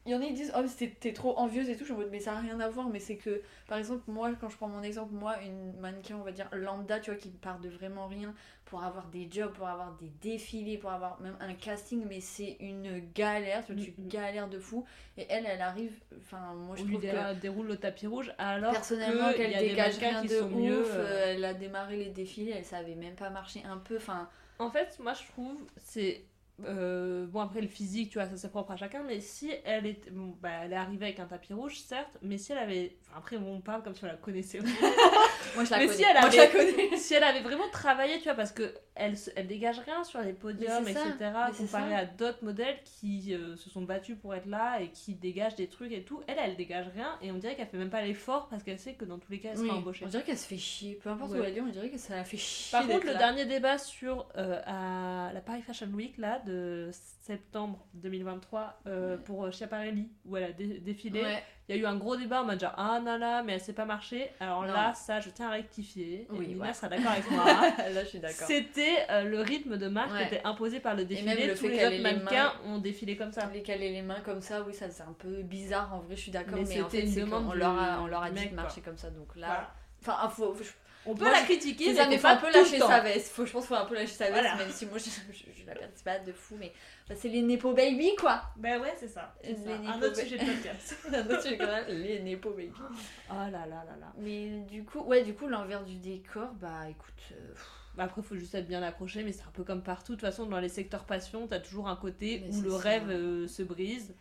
Il y en a qui disent, oh, t'es trop envieuse et tout. Je suis en mode, mais ça n'a rien à voir. Mais c'est que, par exemple, moi, quand je prends mon exemple, moi, une mannequin, on va dire lambda, tu vois, qui part de vraiment rien pour avoir des jobs, pour avoir des défilés, pour avoir même un casting, mais c'est une galère. Tu, vois, tu Mhm. galères de fou. Et elle, elle arrive, enfin, moi, je lui trouve que. dé- déroule le tapis rouge alors Personnellement, qu'elle des dégage rien de ouf, mieux, euh, euh. elle a démarré les défilés, elle savait même pas marcher un peu, enfin, En fait, moi je trouve, c'est. Euh, bon, après le physique, tu vois, ça c'est propre à chacun, mais si elle est. Bon, bah, elle est arrivée avec un tapis rouge, certes, mais si elle avait. Enfin, après, on parle comme si on la connaissait. moi je la Mais connais. si elle moi, je la avait- connais. si elle avait vraiment travaillé, tu vois, parce que elle, elle dégage rien sur les podiums, etc., comparé à d'autres modèles qui euh, se sont battus pour être là et qui dégagent des trucs et tout. Elle, elle dégage rien et on dirait qu'elle fait même pas l'effort parce qu'elle sait que dans tous les cas, elle sera Oui, embauchée. on dirait qu'elle se fait chier. Peu importe Ouais. où elle est, on dirait que ça la fait chier. Par contre, le là. dernier débat sur euh, à la Paris Fashion Week là de septembre 2023 euh, Ouais. pour euh, Schiaparelli où elle a dé- défilé, Ouais. il y a eu un gros débat en mode genre ah non là mais elle s'est pas marché. Alors Non. là ça je tiens à rectifier. Oui, et Nina ouais. sera d'accord avec moi. Là, je suis d'accord. C'était euh, le rythme de marque Ouais. qui était imposé par le défilé. même le Tous fait les autres mannequins ont défilé comme ça. Les caler les mains comme ça, oui, ça c'est un peu bizarre en vrai, je suis d'accord. Mais Mais, en fait, une demande du- leur a, on leur a dit de marcher comme ça. Donc là. Voilà. Enfin, ah, faut, je- On peut Moi, la critiquer, mais ça, mais faut un peu lâcher sa veste. Faut, je pense qu'il faut un peu lâcher sa veste, Voilà. même si moi je, je, je la perds pas de fou, mais c'est les Nepo Baby quoi. Ben ouais, c'est ça. c'est Les ça. Un autre sujet de podcast. Un autre truc, quand même, les Nepo Baby. oh là là là là. Mais du coup, ouais, du coup, l'envers du décor, bah écoute. euh, Bah après, faut juste être bien accroché, mais c'est un peu comme partout. De toute façon, dans les secteurs passion, t'as toujours un côté Mais où le ça. rêve euh, se brise.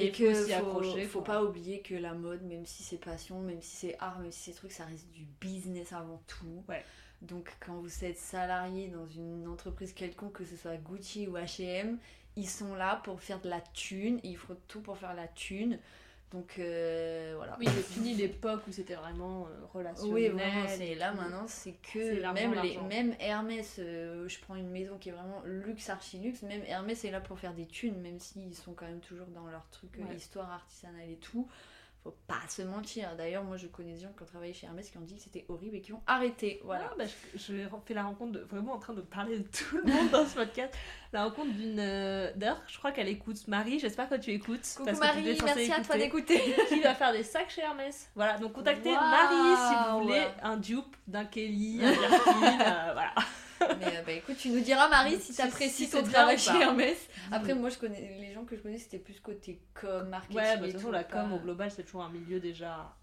Et, que faut s'y accrocher. faut quoi. pas oublier que la mode, même si c'est passion, même si c'est art, même si c'est truc, ça reste du business avant tout. Ouais. Donc quand vous êtes salarié dans une entreprise quelconque, que ce soit Gucci ou H&M, ils sont là pour faire de la thune, et ils feront tout pour faire la thune. Donc euh, voilà. Oui, c'est fini l'époque où c'était vraiment euh, relationnel. Oui, vraiment, c'est et là maintenant, c'est que même, les, même Hermès, euh, je prends une maison qui est vraiment luxe, archi luxe, même Hermès est là pour faire des thunes, même s'ils sont quand même toujours dans leur truc euh, Ouais. histoire artisanale et tout. Faut pas se mentir. D'ailleurs, moi je connais des gens qui ont travaillé chez Hermès qui ont dit que c'était horrible et qui ont arrêté. Voilà. Ah, bah, je, je fais la rencontre de vraiment en train de parler de tout le monde dans ce podcast. La rencontre d'une. euh, D'ailleurs, je crois qu'elle écoute Marie. J'espère que tu écoutes. Coucou parce que tu Marie, censée merci à toi écouter. d'écouter. Qui va faire des sacs chez Hermès. Voilà, donc contactez. Marie si vous voulez un dupe d'un Kelly, un Birkin. euh, voilà. Mais euh, bah écoute, tu nous diras Marie si t'apprécies si ton travail chez. Hermès. Après, moi je connais les gens que je connais, c'était plus côté com, marketing. Ouais, bah, de toute façon, la com au global, c'est toujours un milieu déjà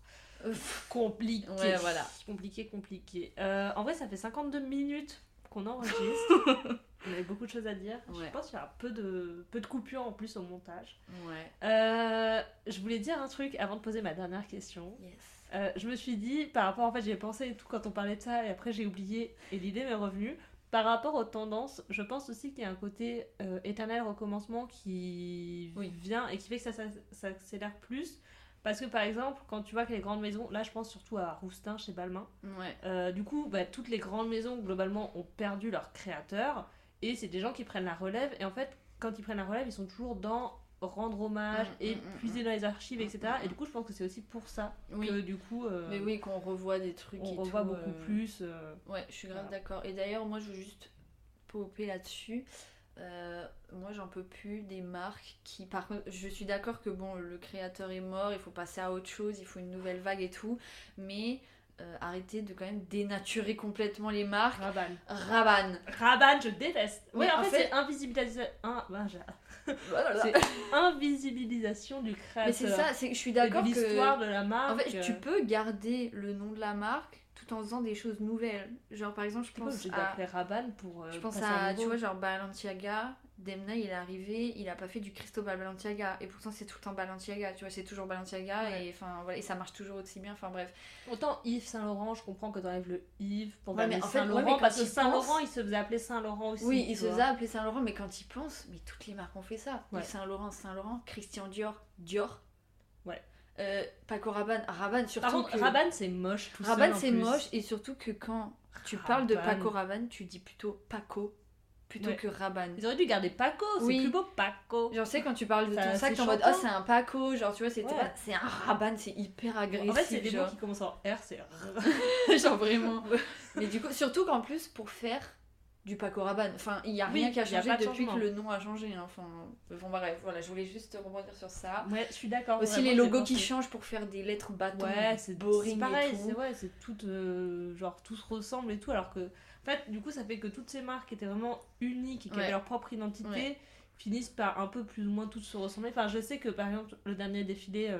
compliqué. Ouais, voilà. Compliqué, compliqué. Euh, en vrai, ça fait 52 minutes qu'on enregistre. On avait beaucoup de choses à dire. Ouais. Je pense qu'il y aura peu de, peu de coupures en plus au montage. Ouais. Euh, je voulais dire un truc avant de poser ma dernière question. Yes. Euh, je me suis dit, par rapport, en fait, j'y ai pensé et tout quand on parlait de ça, et après j'ai oublié, et l'idée m'est revenue. Par rapport aux tendances, je pense aussi qu'il y a un côté euh, éternel recommencement qui Oui. vient et qui fait que ça, ça, ça accélère plus. Parce que par exemple, quand tu vois que les grandes maisons, là je pense surtout à Roustin chez Balmain, Ouais. euh, du coup, bah, toutes les grandes maisons globalement ont perdu leur créateur et c'est des gens qui prennent la relève. Et en fait, quand ils prennent la relève, ils sont toujours dans rendre hommage Mm, et mm, mm, puiser dans les archives, Mm, etc. mm, Et du coup, je pense que c'est aussi pour ça Oui. que du coup, euh, Mais oui, qu'on revoit des trucs on et revoit tout, beaucoup euh, plus. euh, Ouais, je suis grave Voilà. d'accord. Et d'ailleurs, moi, je veux juste popper là-dessus. Euh, moi, j'en peux plus des marques qui, par contre, je suis d'accord que bon, le créateur est mort, il faut passer à autre chose, il faut une nouvelle vague et tout, mais euh, arrêtez de quand même dénaturer complètement les marques. Rabanne. Rabanne. Rabanne, je déteste. Oui, en, en fait, fait- c'est invisibilisation. Un... ben, Voilà. c'est invisibilisation du créateur. Mais c'est ça, c'est, je suis d'accord que. l'histoire de la marque. En fait, tu peux garder le nom de la marque tout en faisant des choses nouvelles. Genre, par exemple, je pas pense à. d'appeler Rabanne pour. euh, Je pense à, un tu vois, genre Balenciaga, Demna, il est arrivé, il a pas fait du Cristobal Balenciaga, et pourtant c'est tout le temps Balenciaga, tu vois, c'est toujours Balenciaga, Ouais. et enfin voilà, et ça marche toujours aussi bien, enfin bref. Autant Yves Saint Laurent, je comprends que t'enlèves le Yves pour Ouais, donner mais en fait, Saint ouais, Laurent mais quand parce que il Saint pense- Laurent il se faisait appeler Saint Laurent aussi. oui, il se faisait appeler Saint Laurent, mais quand il pense, mais toutes les marques ont fait ça. Ouais. Yves Saint Laurent, Saint Laurent, Christian Dior, Dior. Ouais. Euh, Paco Rabanne, Rabanne surtout. Par contre, que... Rabanne, c'est moche tout Rabanne, c'est moche et surtout que quand tu parles de. Paco Rabanne, tu dis plutôt Paco plutôt Ouais. que Rabanne. Ils auraient dû garder Paco, c'est Oui. plus beau Paco. Genre, sais, quand tu parles de Ça- ton sac, t'es en mode, oh, c'est un Paco, genre, tu vois, c'est Ouais. c'est un Rabanne, c'est hyper agressif. En fait, c'est des mots qui commencent en R, c'est genre vraiment. Mais du coup, surtout qu'en plus, pour faire du Paco Rabanne, enfin, il y a Oui, rien qui a changé de depuis que le nom a changé. hein. Enfin, bon, bref, voilà, je voulais juste rebondir sur ça. Ouais, je suis d'accord. Aussi, vraiment, les logos qui changent pour faire des lettres bâtons Ouais, c'est boring c'est pareil, c'est ouais, tout euh, genre tout se ressemble et tout alors que en fait, du coup, ça fait que toutes ces marques étaient vraiment uniques et qui Ouais. avaient leur propre identité Ouais. finissent par un peu plus ou moins toutes se ressembler. Enfin, je sais que par exemple, le dernier défilé euh,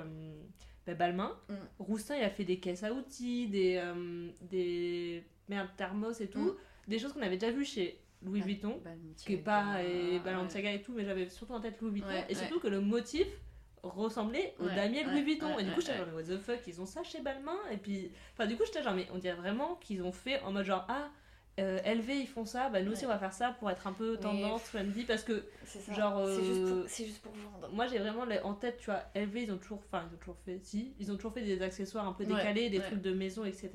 bah, Balmain, Mm. Roustin, il a fait des caisses à outils, des euh, des merde thermos et tout, Mm. Des choses qu'on avait déjà vues chez Louis. Vuitton. Balenciaga, Kepa et. Balenciaga et tout, mais j'avais surtout en tête Louis Vuitton. Ouais, et ouais. surtout que le motif ressemblait au damier Louis Vuitton. et du coup, j'étais genre, mais what the fuck, ils ont ça chez Balmain? Et puis, enfin, du coup, j'étais genre, mais on dirait vraiment qu'ils ont fait en mode genre, ah, euh, LV ils font ça, bah nous aussi on va faire ça pour être un peu tendance, trendy, parce que. Genre, C'est juste, euh, pour- c'est juste pour vendre. moi j'ai vraiment les- en tête, tu vois, LV ils ont toujours, enfin, ils ont toujours fait, si, ils ont toujours fait des accessoires un peu Ouais, décalés, des ouais. trucs de maison, etc.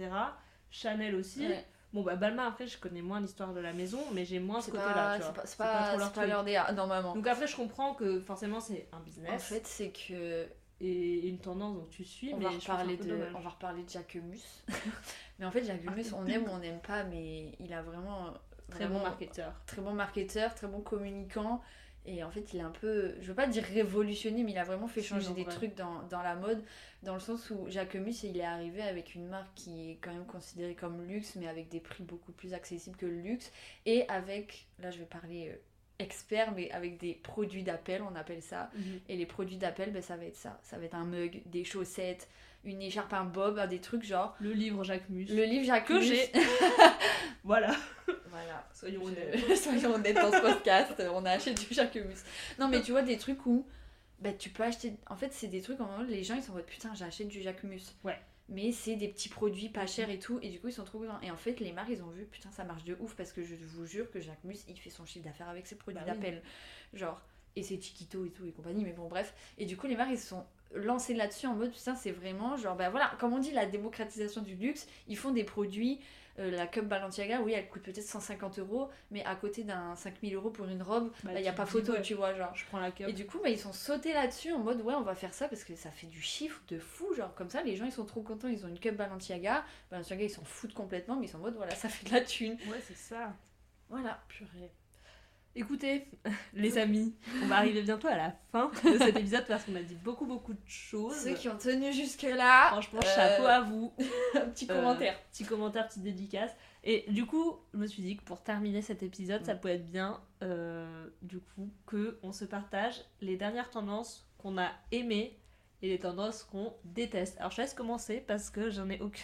Chanel aussi. Bon, bah Balmain après, je connais moins l'histoire de la maison, mais j'ai moins ce côté-là, c'est pas, pas, pas leur DA, normalement. Donc après, je comprends que forcément c'est un business En fait, c'est que et une tendance donc tu suis, on mais va reparler de, dommage. on va reparler de Jacquemus. mais en fait, Jacquemus, on aime ou on n'aime pas, mais il a vraiment, Très vraiment bon marketeur. très bon marketeur, très bon communicant. Et en fait, il a un peu, je veux pas dire révolutionné, mais il a vraiment fait changer des trucs dans, dans la mode, dans le sens où Jacquemus, il est arrivé avec une marque qui est quand même considérée comme luxe, mais avec des prix beaucoup plus accessibles que le luxe, et avec, là je vais parler euh, expert, mais avec des produits d'appel, on appelle ça. Et les produits d'appel, ben, ça va être ça. Ça va être un mug, des chaussettes, une écharpe, un bob, des trucs genre. Le livre Jacques Mus. Le livre Jacquemus. que j'ai. voilà. Voilà. Soyons honnêtes. Soyons honnêtes dans ce podcast, on a acheté du Jacquemus. Non, mais tu vois, des trucs où bah, tu peux acheter. En fait, c'est des trucs en mode, les gens ils sont en mode putain, j'achète du Jacquemus. Ouais. Mais c'est des petits produits pas chers et tout, et du coup ils sont trop contents. Et en fait, les marques ils ont vu putain, ça marche de ouf parce que je vous jure que Jacquemus il fait son chiffre d'affaires avec ses produits Bah oui. d'appel. Genre, et c'est Chiquito et tout et compagnie, mais bon, bref. Et du coup, les marques ils se sont lancées là-dessus en mode putain, c'est vraiment genre, bah voilà, comme on dit, la démocratisation du luxe, ils font des produits. euh, la Cup Balenciaga, oui, elle coûte peut-être 150 euros, mais à côté d'un 5000 euros pour une robe, Bah, il n'y a tu pas photo, ouais. tu vois, genre. Je prends la cup. Et du coup, bah, ils sont sautés là-dessus en mode ouais, on va faire ça parce que ça fait du chiffre de fou. Genre, comme ça, les gens ils sont trop contents. Ils ont une cup Balenciaga. Balenciaga, ils s'en foutent complètement, mais ils sont en mode voilà, ça fait de la thune. Ouais, c'est ça. Voilà. Purée. Écoutez, les amis, on va arriver bientôt à la fin de cet épisode parce qu'on a dit beaucoup beaucoup de choses. Ceux qui ont tenu jusque-là, Franchement, euh, chapeau à vous. un petit Euh, commentaire. Petit commentaire, petite dédicace. Et du coup, je me suis dit que pour terminer cet épisode, ça peut être bien, euh, du coup, que on se partage les dernières tendances qu'on a aimées et les tendances qu'on déteste. Alors, je te laisse commencer parce que j'en ai aucune,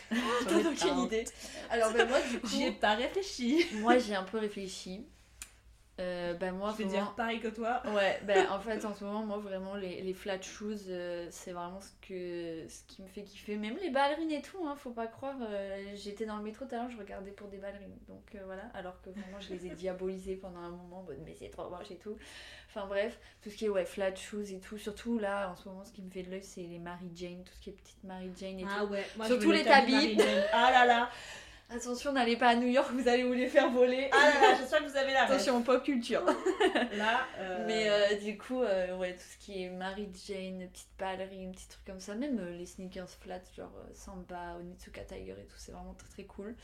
ai idée. Alors, ben, moi, du coup, J'y ai pas réfléchi. moi, j'ai un peu réfléchi. Euh, ben, moi, Je vais vraiment- dire pareil que toi. Ouais, ben en fait en ce moment moi vraiment les, les flat shoes euh, c'est vraiment ce que ce qui me fait kiffer. Même les ballerines et tout hein, faut pas croire euh, j'étais dans le métro tout à l'heure je regardais pour des ballerines. Donc voilà. Alors que vraiment je les ai diabolisées pendant un moment en mode, mais c'est trop moche et tout. Enfin bref tout ce qui est ouais flat shoes et tout. Surtout là en ce moment ce qui me fait de l'œil c'est les Mary Jane tout ce qui est petite Mary Jane et Ah tout. ouais, moi, Surtout les tabis. Ah là là. attention n'allez pas à New York vous allez vous les faire voler Ah là là, j'espère que vous avez la attention pop culture Là, euh, Mais euh, du coup, euh, ouais, tout ce qui est Mary Jane, petite ballerine, petits trucs comme ça, même les sneakers flats, genre Samba, Onitsuka Tiger et tout, c'est vraiment très très cool.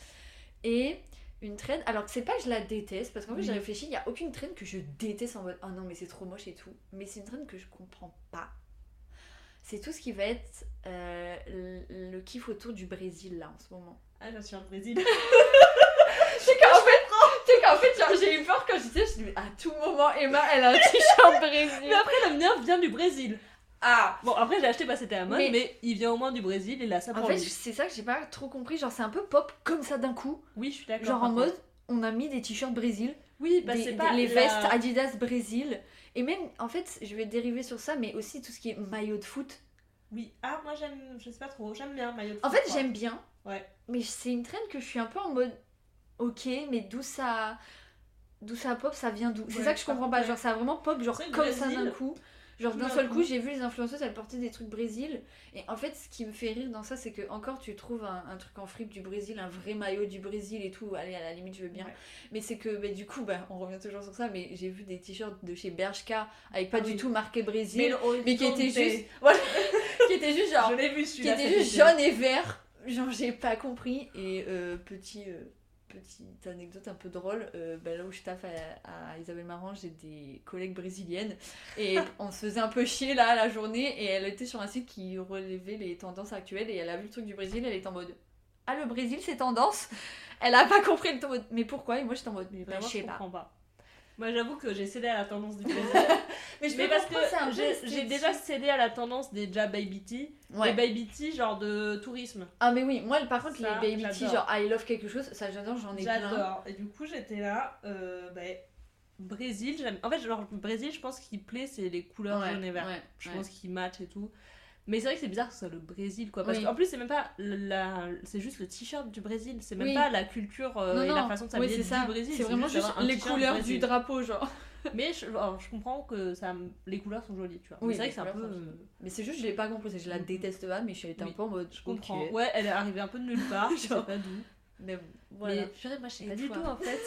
Et une trend, alors que c'est pas que je la déteste, parce qu'en fait Oui. j'ai réfléchi, il y a aucune trend que je déteste en mode oh non, mais c'est trop moche et tout, mais c'est une trend que je comprends pas. C'est tout ce qui va être le, le kiff autour du Brésil là en ce moment. Ah, je suis au Brésil. C'est qu'en fait, tu sais qu'en fait, genre, j'ai eu peur quand je me suis dit, à tout moment, Emma, elle a un t-shirt Brésil. Mais après, le mien vient du Brésil. Ah, Bon, après, j'ai acheté parce que c'était à mode, Mais- mais... il vient au moins du Brésil et là, ça En prend fait, lui. c'est ça que j'ai pas trop compris. Genre, c'est un peu pop comme ça d'un coup. Oui, je suis d'accord. Genre en contre. mode, on a mis des t-shirts Brésil, Oui, bah c'est des- pas. les la- vestes Adidas Brésil. Et même, en fait, je vais dériver sur ça, mais aussi tout ce qui est maillot de foot. Oui, ah, moi j'aime. Je sais pas trop, j'aime bien maillot de En foot, fait, quoi. j'aime bien, Ouais. mais c'est une traîne que je suis un peu en mode, ok, mais d'où ça. D'où ça pop, ça vient d'où? C'est ça que je comprends pas. ouais. Genre, ça a vraiment pop, genre comme ça d'un coup. Genre d'un seul coup. j'ai vu les influenceuses, elles portaient des trucs Brésil. Et en fait, ce qui me fait rire dans ça, c'est que encore tu trouves un, un truc en fripe du Brésil, un vrai maillot du Brésil et tout. Allez, à la limite, je veux bien. Ouais. Mais c'est que, bah, du coup, bah, on revient toujours sur ça. Mais j'ai vu des t-shirts de chez Bershka avec pas Ah du oui. tout marqué Brésil, mais qui étaient juste, voilà, qui étaient juste genre, Je l'ai vu qui cet juste jaune et vert. Genre, j'ai pas compris. Et euh, petit. euh, Petite anecdote un peu drôle, euh, bah, là où je taffe à, à Isabelle Marant, j'ai des collègues brésiliennes et on se faisait un peu chier là la journée et elle était sur un site qui relevait les tendances actuelles et elle a vu le truc du Brésil, elle est en mode Ah le Brésil c'est tendance Elle a pas compris, en mode Mais pourquoi? Et moi j'étais en mode Mais Bah, vraiment, je je sais pas. comprends pas. Moi, j'avoue que j'ai cédé à la tendance du Brésil. Mais, je mais parce que j'ai- déjà cédé à la tendance des déjà baby tee. Ouais. Les baby tee, genre de tourisme. Ah mais oui, moi par contre Ça, les baby tea, genre I love quelque chose, ça j'adore, j'en ai plein. J'adore. Et du coup, j'étais là. Euh, bah, Brésil, j'aime. En fait, genre, Brésil, je pense qu'il plaît, c'est les couleurs Ouais, jaune et vert. ouais, je pense qu'il match et tout. Mais c'est vrai que c'est bizarre que ce soit le Brésil, quoi. Parce Oui. qu'en plus, c'est même pas la. C'est juste le t-shirt du Brésil. C'est même Oui. pas la culture euh, Non, et non, la façon de oui, s'habiller c'est ça. du Brésil. C'est vraiment juste les t-shirt couleurs du drapeau, genre. Mais je, alors, je comprends que ça, les couleurs sont jolies, tu vois. Oui, mais c'est vrai que c'est un peu. euh, Mais c'est juste, je l'ai pas compris, je la Mhm. déteste pas, mais je suis allée un Oui, peu en mode. Je comprends. Ouais, elle est arrivée un peu de nulle part, je sais pas d'où. Mais voilà. Mais purée, moi je sais pas du tout en fait.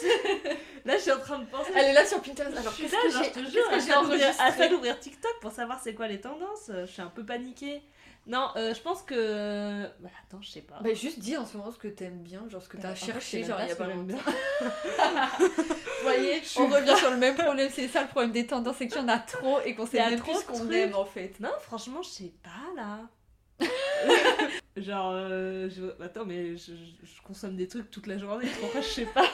là je suis en train de penser. Elle est là sur Pinterest, alors qu'est-ce là, que j'ai je te jure, que j'ai à ça d'ouvrir TikTok pour savoir c'est quoi les tendances? Je suis un peu paniquée. Non, euh, je pense que. Bah, attends, je sais pas. Bah juste dis en ce moment ce que t'aimes bien, genre ce que t'as en fait, cherché, genre il y a pas longtemps. Vous voyez, on revient sur le même problème, c'est ça le problème des tendances, c'est qu'il y en a trop et qu'on sait même trop plus ce qu'on aime en fait. Non, franchement, je sais pas là. Genre, euh, je... attends, mais je, consomme des trucs toute la journée. Pourquoi je sais pas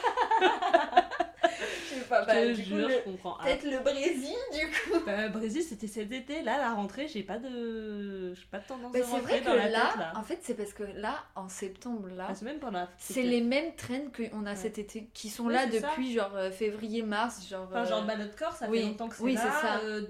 Je sais pas, bah, Je du coup, jure, le- je comprends. Ah, peut-être le Brésil du coup. bah, Brésil, c'était cet été. Là, la rentrée, j'ai pas de, j'ai pas de tendance Bah, de c'est rentrée vrai que dans la là, tête là. en fait c'est parce que là, en septembre là, Ah, c'est même pendant. c'est les mêmes trends qu'on a Ouais. cet été, qui sont là ça. depuis genre euh, février-mars, genre... Enfin, genre, euh, bah, notre corps, ça oui, fait longtemps que c'est oui, là. c'est ça. euh,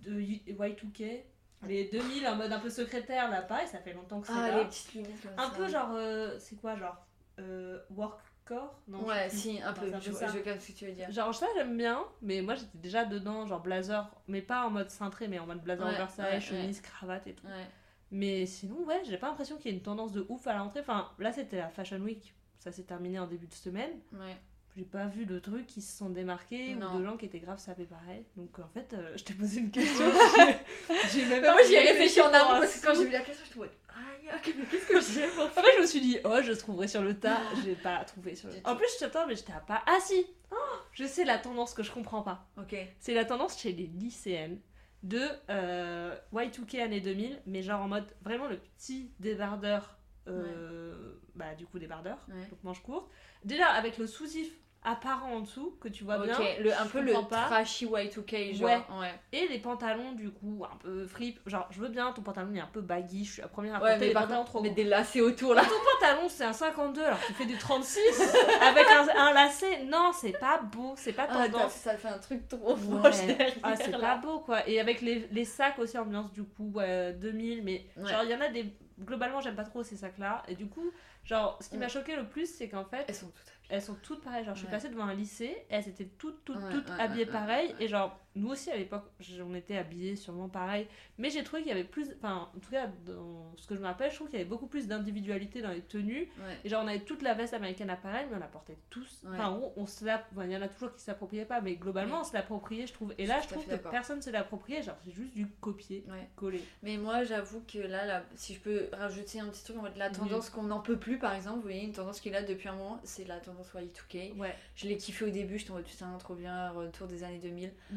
de Y2K, les 2000 en mode un peu secrétaire, là, pareil, ça fait longtemps que c'est Ah, là. les petites lunettes comme Un ça. peu genre, euh, c'est quoi, genre, euh, workcore Non, Ouais, je si, un Enfin, peu, je, peu ça. je capte ce que tu veux dire. Genre ça j'aime bien, mais moi j'étais déjà dedans, genre blazer, mais pas en mode cintré, mais en mode blazer Ouais, oversize, ouais, chemise, cravate et tout. Ouais. Mais sinon ouais, j'ai pas l'impression qu'il y ait une tendance de ouf à la rentrée. Enfin là c'était la Fashion Week, ça s'est terminé en début de semaine. Ouais. J'ai pas vu de trucs qui se sont démarqués Non. ou de gens qui étaient grave sapés pareil. Donc en fait euh, je t'ai posé une question. j'ai même Mais pas moi j'y ai réfléchi en amont parce que quand j'ai vu la question, je me suis aïe, qu'est-ce que j'ai pour Après, je me suis dit, oh, je trouverai sur le tas. J'ai pas trouvé sur le tas. En plus, je t'attends, mais j'étais à pas. Ah si Oh, Je sais la tendance que je comprends pas. Ok. C'est la tendance chez les lycéennes de euh, Y2K années 2000, mais genre en mode vraiment le petit débardeur, euh, bah du coup débardeur, donc manche courte. Déjà avec le sousif apparent en dessous que tu vois bien, le, un peu le pas. trashy Y2K, genre. Ouais. Ouais. et les pantalons du coup un peu frip. Genre je veux bien ton pantalon il est un peu baggy, je suis la première à Ouais, porter mais les par pantalons trop mais des lacets autour là. Ton pantalon c'est un 52 alors tu fais du 36 avec un, un lacet. Non, c'est pas beau, c'est pas Ah, tendance. ça fait un truc trop moche derrière. Ah, c'est pas beau quoi. Et avec les, les sacs aussi, ambiance du coup ouais, 2000. Mais genre, il y en a des. Globalement, j'aime pas trop ces sacs là. Et du coup, genre, ce qui m'a choqué le plus, c'est qu'en fait, Elles sont toutes habillées. elles sont toutes pareilles. Genre, je suis passée devant un lycée et elles étaient toutes, toutes, toutes habillées ouais, pareil. ouais, ouais. Et genre, nous aussi à l'époque, on était habillés sûrement pareil. Mais j'ai trouvé qu'il y avait plus. Enfin, en tout cas, dans ce que je me rappelle, je trouve qu'il y avait beaucoup plus d'individualité dans les tenues. Ouais. Et genre, on avait toute la veste américaine à pareil, mais on la portait tous. Ouais. Enfin, on se enfin, il y en a toujours qui s'appropriaient pas, mais globalement, Ouais. on se l'appropriait, je trouve. Et Je là, je trouve fait que personne se l'appropriait, genre, c'est juste du copier, coller. Mais moi, j'avoue que là, là, si je peux rajouter un petit truc en mode la Oui. tendance qu'on n'en peut plus, par exemple, vous voyez, une tendance qui est là depuis un moment, c'est la tendance Y2K. Ouais, Je l'ai kiffé au début, j'étais en mode putain, trop bien, retour des années 2000. Mm.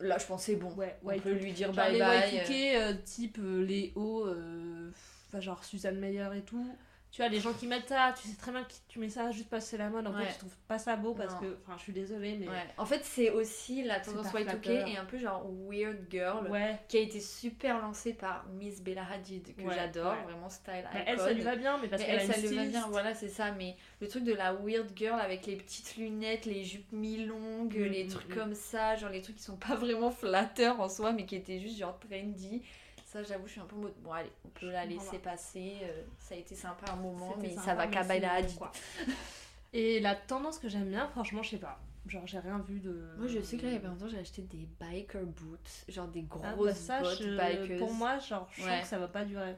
Là, je pensais bon. ouais, On ouais. peut lui dire Genre bye les bye. Y2K, euh, type euh, les hauts, euh, enfin, genre Suzanne Meyer et tout. Tu vois, les gens qui mettent ça, tu sais très bien que tu mets ça juste parce que c'est la mode. En Ouais. fait, tu trouves pas ça beau parce Non. que, enfin, je suis désolée, mais. Ouais. En fait, c'est aussi la tendance Y2K flatteur. et un peu genre Weird Girl. Ouais. Qui a été super lancée par Miss Bella Hadid, que j'adore, vraiment style Bah, icon. elle, ça lui va bien, mais parce qu'elle ça lui va bien, voilà, c'est ça. Mais le truc de la weird girl avec les petites lunettes, les jupes mi-longues, Mm, les mm, trucs mm. comme ça, genre les trucs qui sont pas vraiment flatteurs en soi, mais qui étaient juste genre trendy. Ça, j'avoue, je suis un peu en mode, bon, allez, on peut Je la laisser passer. euh, ça a été sympa un moment, mais sympa, ça va qu'à Hadid. quoi. Et la tendance que j'aime bien, franchement, je sais pas. Genre, j'ai rien vu de. Moi, je sais que là, il y a pas longtemps, j'ai acheté des biker boots, genre des Ah, grosses bah, ça, bottes je- bikers. Pour moi, genre, je Ouais. sens que ça va pas durer.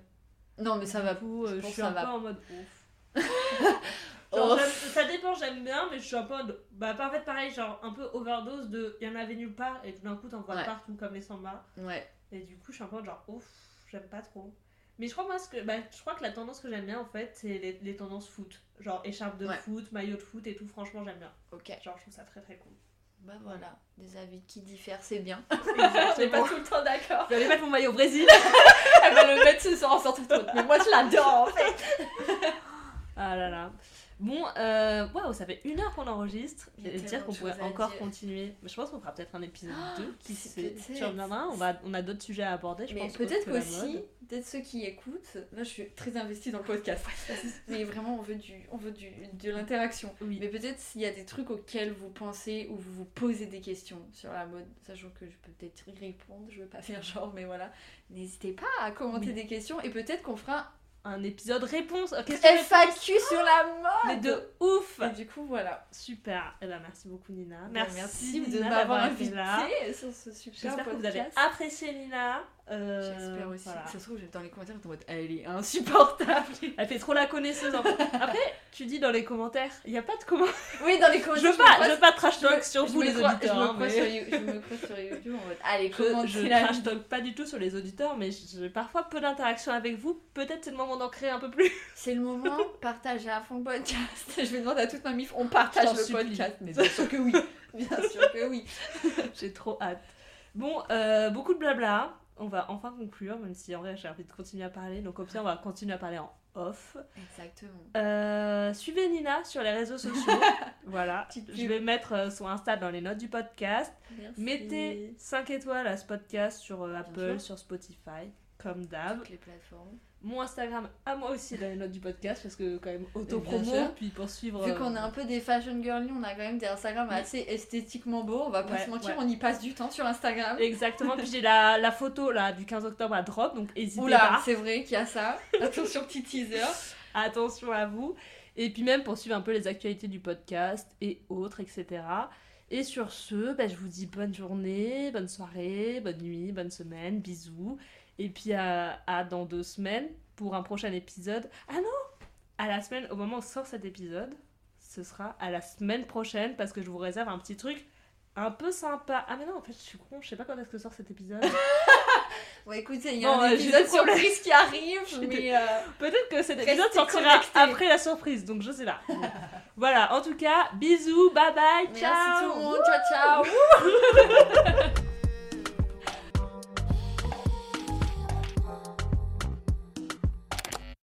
non, mais ça Du va. coup, je euh, je, suis un va. peu en mode ouf. Genre, ça dépend, j'aime bien, mais je suis un peu en mode. Bah, pas en fait, pareil, genre un peu overdose de. Il y en avait nulle part, et tout d'un coup, t'en vois Ouais. partout comme les sambas. Ouais. Et du coup, je suis un peu genre, ouf, j'aime pas trop. Mais je crois, moi, ce que, bah, je crois que la tendance que j'aime bien, en fait, c'est les, les tendances foot. Genre écharpe de Ouais. foot, maillot de foot et tout, franchement, j'aime bien. Ok. Genre, je trouve ça très très cool. Bah voilà, des avis qui diffèrent, c'est bien. On pas tout le temps d'accord. Je vais aller mettre mon maillot au Brésil. Elle va le mettre ce soir en sortant de Mais moi, je l'adore en fait. Ah là là. Bon, euh, waouh, ça fait une heure qu'on enregistre. Et dire qu'on pourrait encore continuer. Mais je pense qu'on fera peut-être un épisode 2 qui sait. Tu reviendras, on, va, on a d'autres sujets à aborder, je Mais pense. peut-être mode. peut-être ceux qui écoutent, là je suis très investie dans le podcast. Mais vraiment, on veut, du, on veut du, de l'interaction. Oui. Mais peut-être s'il y a des trucs auxquels vous pensez ou vous vous posez des questions sur la mode, sachant que je peux peut-être y répondre, je veux pas faire genre, mais voilà, n'hésitez pas à commenter Oui. des questions et peut-être qu'on fera Un épisode réponse. question FAQ sur la mode. Mais de ouf Et du coup, voilà. Super. Eh ben, merci beaucoup, Nina. Bah, Merci, merci de Nina, m'avoir d'avoir été invité là. sur ce super J'espère que vous avez apprécié, Nina. Euh, J'espère aussi. voilà. Ça se trouve, dans les commentaires, t'es en mode elle est insupportable. Elle fait trop la connaisseuse. en fait. Après, tu dis dans les commentaires, il n'y a pas de commentaires. Oui, dans les Je commentaires. veux pas, je veux pas trash talk sur je vous les crois- auditeurs. Je me, hein, mais- sur, je me crois sur YouTube en mode allez, Je, commentez je la trash talk pas du tout sur les auditeurs, mais j'ai parfois peu d'interaction avec vous. Peut-être c'est le moment d'en créer un peu plus. C'est le moment, partagez à fond le podcast. Je vais demander à toute ma mif, on partage Je le supplie. podcast. Mais bien sûr que oui. Bien sûr que oui. J'ai trop hâte. Bon, euh, beaucoup de blabla. On va enfin conclure, même si en vrai j'ai envie de continuer à parler. Donc au pire, on va continuer à parler en off. Exactement. Euh, suivez Nina sur les réseaux sociaux. voilà. Je vais mettre euh, son Insta dans les notes du podcast. Merci. Mettez 5 étoiles à ce podcast sur euh, Apple, sur Spotify, comme d'hab. toutes les plateformes. Mon Instagram à moi aussi dans les notes du podcast parce que quand même auto-promo. Puis pour suivre. Vu euh, qu'on est un peu des fashion girly, on a quand même des Instagram Oui. assez esthétiquement beaux. On va pas Ouais, se mentir, ouais. on y passe du temps sur Instagram. Exactement. Puis j'ai la, la photo là du 15 octobre à drop, donc n'hésitez Oula, pas. c'est vrai qu'il y a ça. Attention, petit teaser. Attention à vous. Et puis même pour suivre un peu les actualités du podcast et autres, etc. Et sur ce, bah, je vous dis bonne journée, bonne soirée, bonne nuit, bonne semaine, bisous. Et puis à, à dans deux semaines pour un prochain épisode. Ah non À la semaine, au moment où sort cet épisode, ce sera à la semaine prochaine parce que je vous réserve un petit truc un peu sympa. Ah mais non, en fait, je suis con, je sais pas quand est-ce que sort cet épisode. Bon, écoutez, il y a Bon, un euh, épisode surprise qui arrive, mais. euh, Peut-être que cet épisode sortira après la surprise, donc je sais pas. voilà, en tout cas, bisous, bye bye, Merci ciao tout le monde, ciao ciao